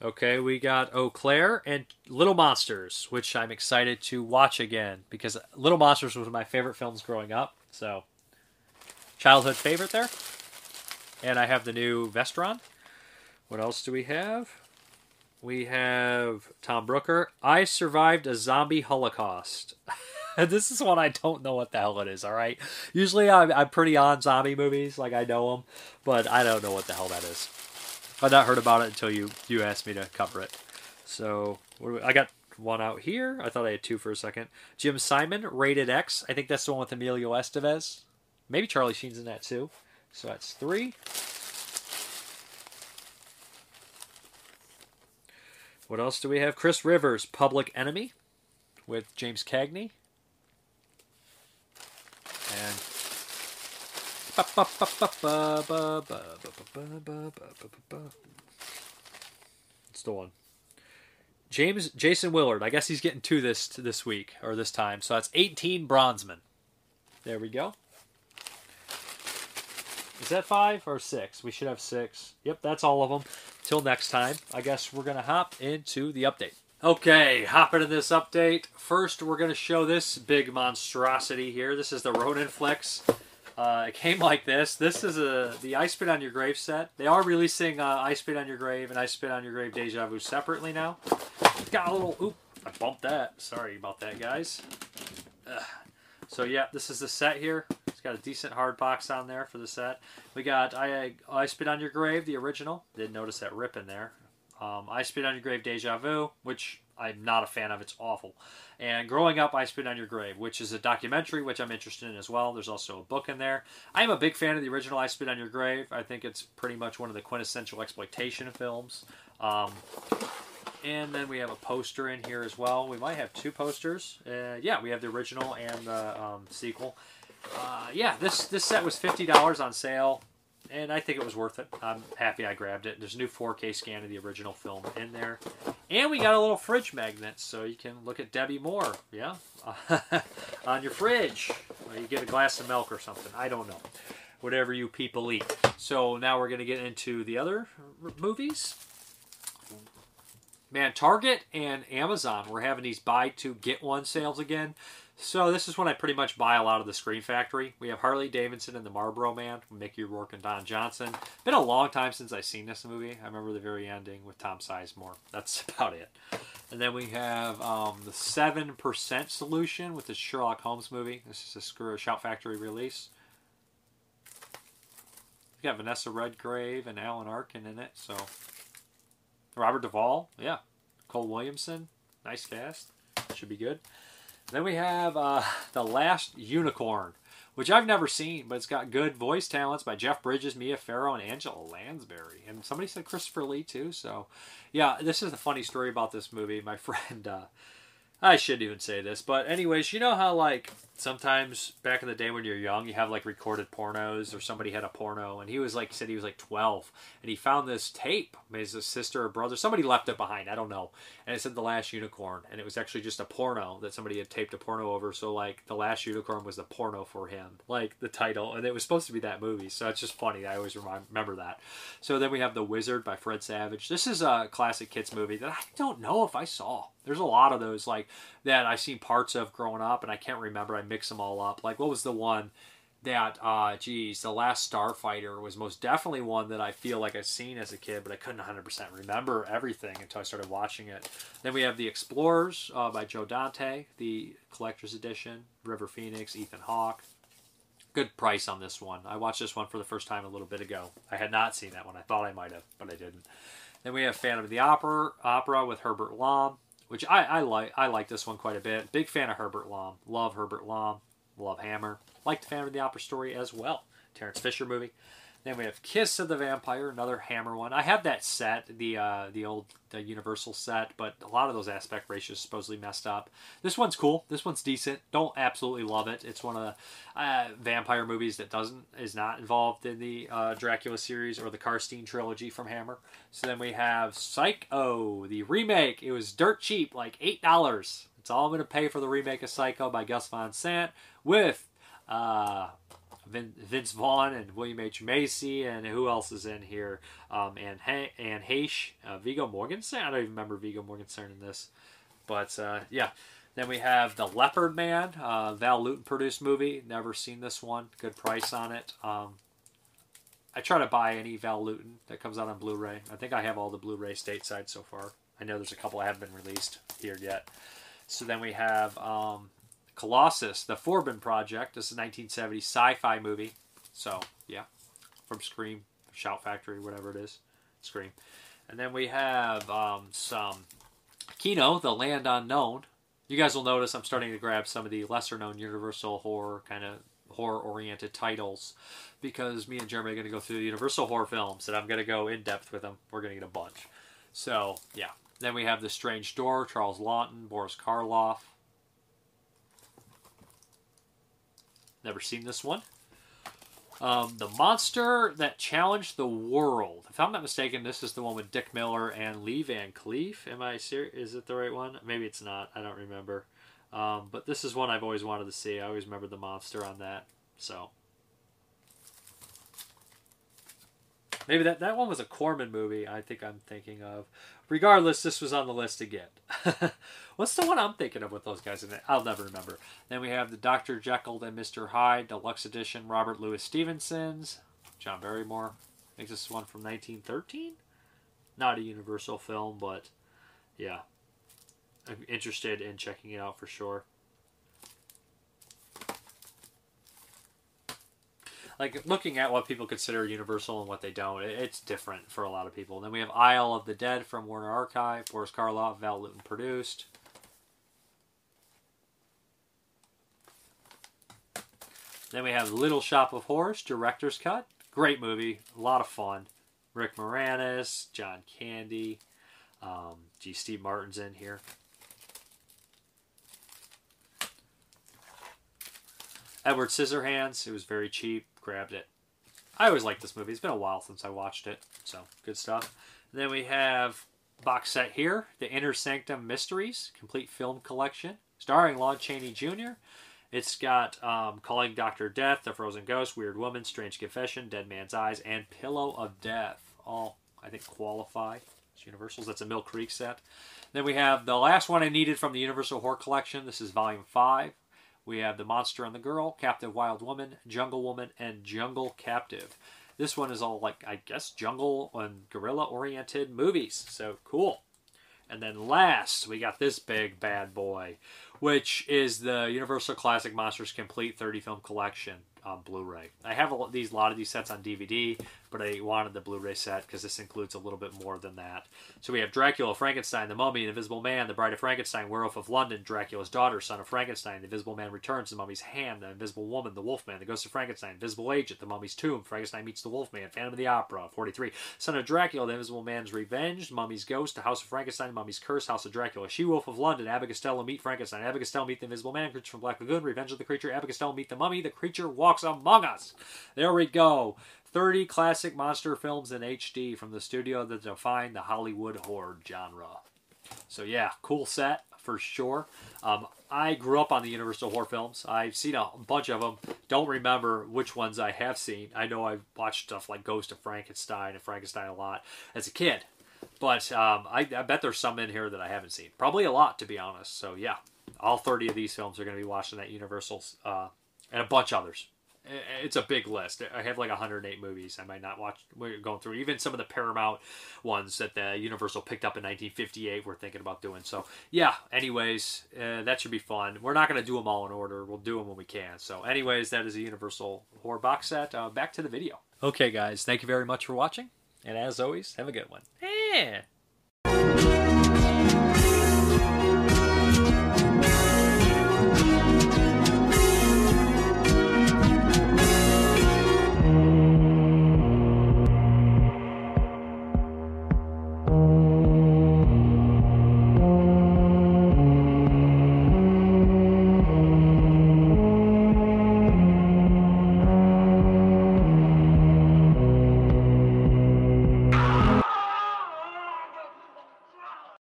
Okay, we got Eau Claire and Little Monsters, which I'm excited to watch again because Little Monsters was my favorite films growing up. So, childhood favorite there. And I have the new Vestron. What else do we have? We have Tom Brooker. I survived a zombie holocaust. this is one I don't know what the hell it is. All right. Usually I'm, I'm pretty on zombie movies, like I know them, but I don't know what the hell that is. I've not heard about it until you you asked me to cover it. So we, I got one out here. I thought I had two for a second. Jim Simon, Rated X. I think that's the one with Emilio Estevez. Maybe Charlie Sheen's in that too. So that's three. What else do we have? Chris Rivers, Public Enemy, with James Cagney. And it's the one. James Jason Willard. I guess he's getting to this this week or this time. So that's 18 Bronzeman. There we go. Is that five or six? We should have six. Yep, that's all of them. Till next time, I guess we're gonna hop into the update. Okay, hop into this update. First, we're going to show this big monstrosity here. This is the Ronin Flix. Uh, it came like this. This is a the I Spit on Your Grave set. They are releasing uh, I Spit on Your Grave and I Spit on Your Grave Deja Vu separately now. got a little. Oop! I bumped that. Sorry about that, guys. Ugh. So yeah, this is the set here. Got a decent hard box on there for the set. We got I I Spit on Your Grave, the original. Didn't notice that rip in there. Um, I Spit on Your Grave Deja Vu, which I'm not a fan of. It's awful. And Growing Up, I Spit on Your Grave, which is a documentary, which I'm interested in as well. There's also a book in there. I'm a big fan of the original I Spit on Your Grave. I think it's pretty much one of the quintessential exploitation films. Um, and then we have a poster in here as well. We might have two posters. Uh, yeah, we have the original and the um, sequel. Uh, yeah, this this set was fifty dollars on sale and I think it was worth it. I'm happy I grabbed it. There's a new 4K scan of the original film in there, and we got a little fridge magnet, so you can look at Debbie Moore, yeah, on your fridge. Or you get a glass of milk or something. I don't know, whatever you people eat. So now we're gonna get into the other movies. Man, Target and Amazon were having these buy two get one sales again. So this is when I pretty much buy a lot of the Scream Factory. We have Harley Davidson and the Marlboro Man, Mickey Rourke and Don Johnson. Been a long time since I've seen this movie. I remember the very ending with Tom Sizemore. That's about it. And then we have um, the Seven Percent Solution with the Sherlock Holmes movie. This is a Screw Shout Factory release. We got Vanessa Redgrave and Alan Arkin in it. So Robert Duvall, yeah, Cole Williamson, nice cast. Should be good. Then we have uh, The Last Unicorn, which I've never seen, but it's got good voice talents by Jeff Bridges, Mia Farrow, and Angela Lansbury. And somebody said Christopher Lee, too. So, yeah, this is a funny story about this movie. My friend, uh, I shouldn't even say this, but anyways, you know how like sometimes back in the day when you're young, you have like recorded pornos, or somebody had a porno, and he was like said he was like 12, and he found this tape. His sister or brother, somebody left it behind. I don't know, and it said the last unicorn, and it was actually just a porno that somebody had taped a porno over. So like the last unicorn was the porno for him, like the title, and it was supposed to be that movie. So it's just funny. I always remember that. So then we have the Wizard by Fred Savage. This is a classic kids movie that I don't know if I saw. There's a lot of those like that I've seen parts of growing up, and I can't remember. I mix them all up. Like what was the one that? uh Geez, the Last Starfighter was most definitely one that I feel like I've seen as a kid, but I couldn't 100 percent remember everything until I started watching it. Then we have the Explorers uh, by Joe Dante, the collector's edition. River Phoenix, Ethan Hawke. Good price on this one. I watched this one for the first time a little bit ago. I had not seen that one. I thought I might have, but I didn't. Then we have Phantom of the Opera, Opera with Herbert Lom which I, I like. I like this one quite a bit. Big fan of Herbert Lom. Love Herbert Lom. Love Hammer. Like the Phantom of the Opera story as well. Terence Fisher movie. Then we have Kiss of the Vampire, another Hammer one. I have that set, the uh, the old the Universal set, but a lot of those aspect ratios supposedly messed up. This one's cool. This one's decent. Don't absolutely love it. It's one of the uh, vampire movies that doesn't is not involved in the uh, Dracula series or the Karnstein trilogy from Hammer. So then we have Psycho, the remake. It was dirt cheap, like eight dollars. It's all I'm going to pay for the remake of Psycho by Gus Van Sant with uh, Vince Vaughn and William H Macy and who else is in here? Um, and ha- and Heche, uh, Viggo Mortensen. I don't even remember Viggo Mortensen in this, but uh, yeah. Then we have the Leopard Man, uh, Val Lewton produced movie. Never seen this one. Good price on it. Um, I try to buy any Val Lewton that comes out on Blu-ray. I think I have all the Blu-ray stateside so far. I know there's a couple that haven't been released here yet. So then we have um, Colossus, the Forbin Project. This is a 1970 sci-fi movie. So yeah, from Scream, Shout Factory, whatever it is, Scream. And then we have um, some Kino, The Land Unknown. You guys will notice I'm starting to grab some of the lesser-known Universal horror kind of horror-oriented titles because me and Jeremy are going to go through the Universal horror films, and I'm going to go in depth with them. We're going to get a bunch. So yeah. Then we have The Strange Door, Charles Laughton, Boris Karloff. Never seen this one. Um, the monster that challenged the world. If I'm not mistaken, this is the one with Dick Miller and Lee Van Cleef. Am I serious? Is it the right one? Maybe it's not. I don't remember. Um, but this is one I've always wanted to see. I always remember the monster on that. So maybe that that one was a Corman movie. I think I'm thinking of. Regardless, this was on the list again. What's the one I'm thinking of with those guys in it? I'll never remember. Then we have the Dr. Jekyll and Mr. Hyde Deluxe Edition, Robert Louis Stevenson's, John Barrymore. I think this is one from 1913. Not a Universal film, but yeah, I'm interested in checking it out for sure. Like looking at what people consider universal and what they don't, it's different for a lot of people. And then we have Isle of the Dead from Warner Archive, Boris Karloff, Val Lewton produced. Then we have Little Shop of Horrors, director's cut. Great movie, a lot of fun. Rick Moranis, John Candy, um, gee, Steve Martin's in here. Edward Scissorhands, it was very cheap, grabbed it. I always liked this movie. It's been a while since I watched it, so good stuff. And then we have box set here, The Inner Sanctum Mysteries, complete film collection, starring Lon Chaney Jr. It's got um, Calling Dr. Death, The Frozen Ghost, Weird Woman, Strange Confession, Dead Man's Eyes, and Pillow of Death. All, I think, qualify as Universals. That's a Mill Creek set. Then we have the last one I needed from the Universal Horror Collection. This is Volume 5. We have The Monster and the Girl, Captive Wild Woman, Jungle Woman, and Jungle Captive. This one is all like, I guess, jungle and gorilla oriented movies. So cool. And then last, we got this big bad boy, which is the Universal Classic Monsters Complete 30 film collection on Blu-ray. I have a, these a lot of these sets on DVD, but I wanted the Blu-ray set because this includes a little bit more than that. So we have Dracula, Frankenstein, The Mummy, The Invisible Man, The Bride of Frankenstein, Werewolf of London, Dracula's Daughter, Son of Frankenstein, The Invisible Man Returns, The Mummy's Hand, The Invisible Woman, The Wolfman, The Ghost of Frankenstein, Invisible Agent, The Mummy's Tomb, Frankenstein Meets the Wolfman, Phantom of the Opera, 43, Son of Dracula, The Invisible Man's Revenge, Mummy's Ghost, The House of Frankenstein, Mummy's Curse, House of Dracula, She-Wolf of London, Costello Meet Frankenstein, Costello Meet the Invisible Man, Creature from Black Lagoon, Revenge of the Creature, Costello Meet the Mummy, The Creature Walks Among Us. There we go. 30 classic monster films in HD from the studio that defined the Hollywood horror genre. So, yeah, cool set for sure. Um, I grew up on the Universal horror films. I've seen a bunch of them. Don't remember which ones I have seen. I know I've watched stuff like Ghost of Frankenstein and Frankenstein a lot as a kid. But um, I, I bet there's some in here that I haven't seen. Probably a lot, to be honest. So, yeah, all 30 of these films are going to be watched in that Universal uh, and a bunch others it's a big list. I have like 108 movies. I might not watch. We're going through even some of the Paramount ones that the Universal picked up in 1958. We're thinking about doing. So yeah. Anyways, uh, that should be fun. We're not going to do them all in order. We'll do them when we can. So anyways, that is a Universal horror box set. Uh, back to the video. Okay, guys. Thank you very much for watching. And as always, have a good one. Yeah.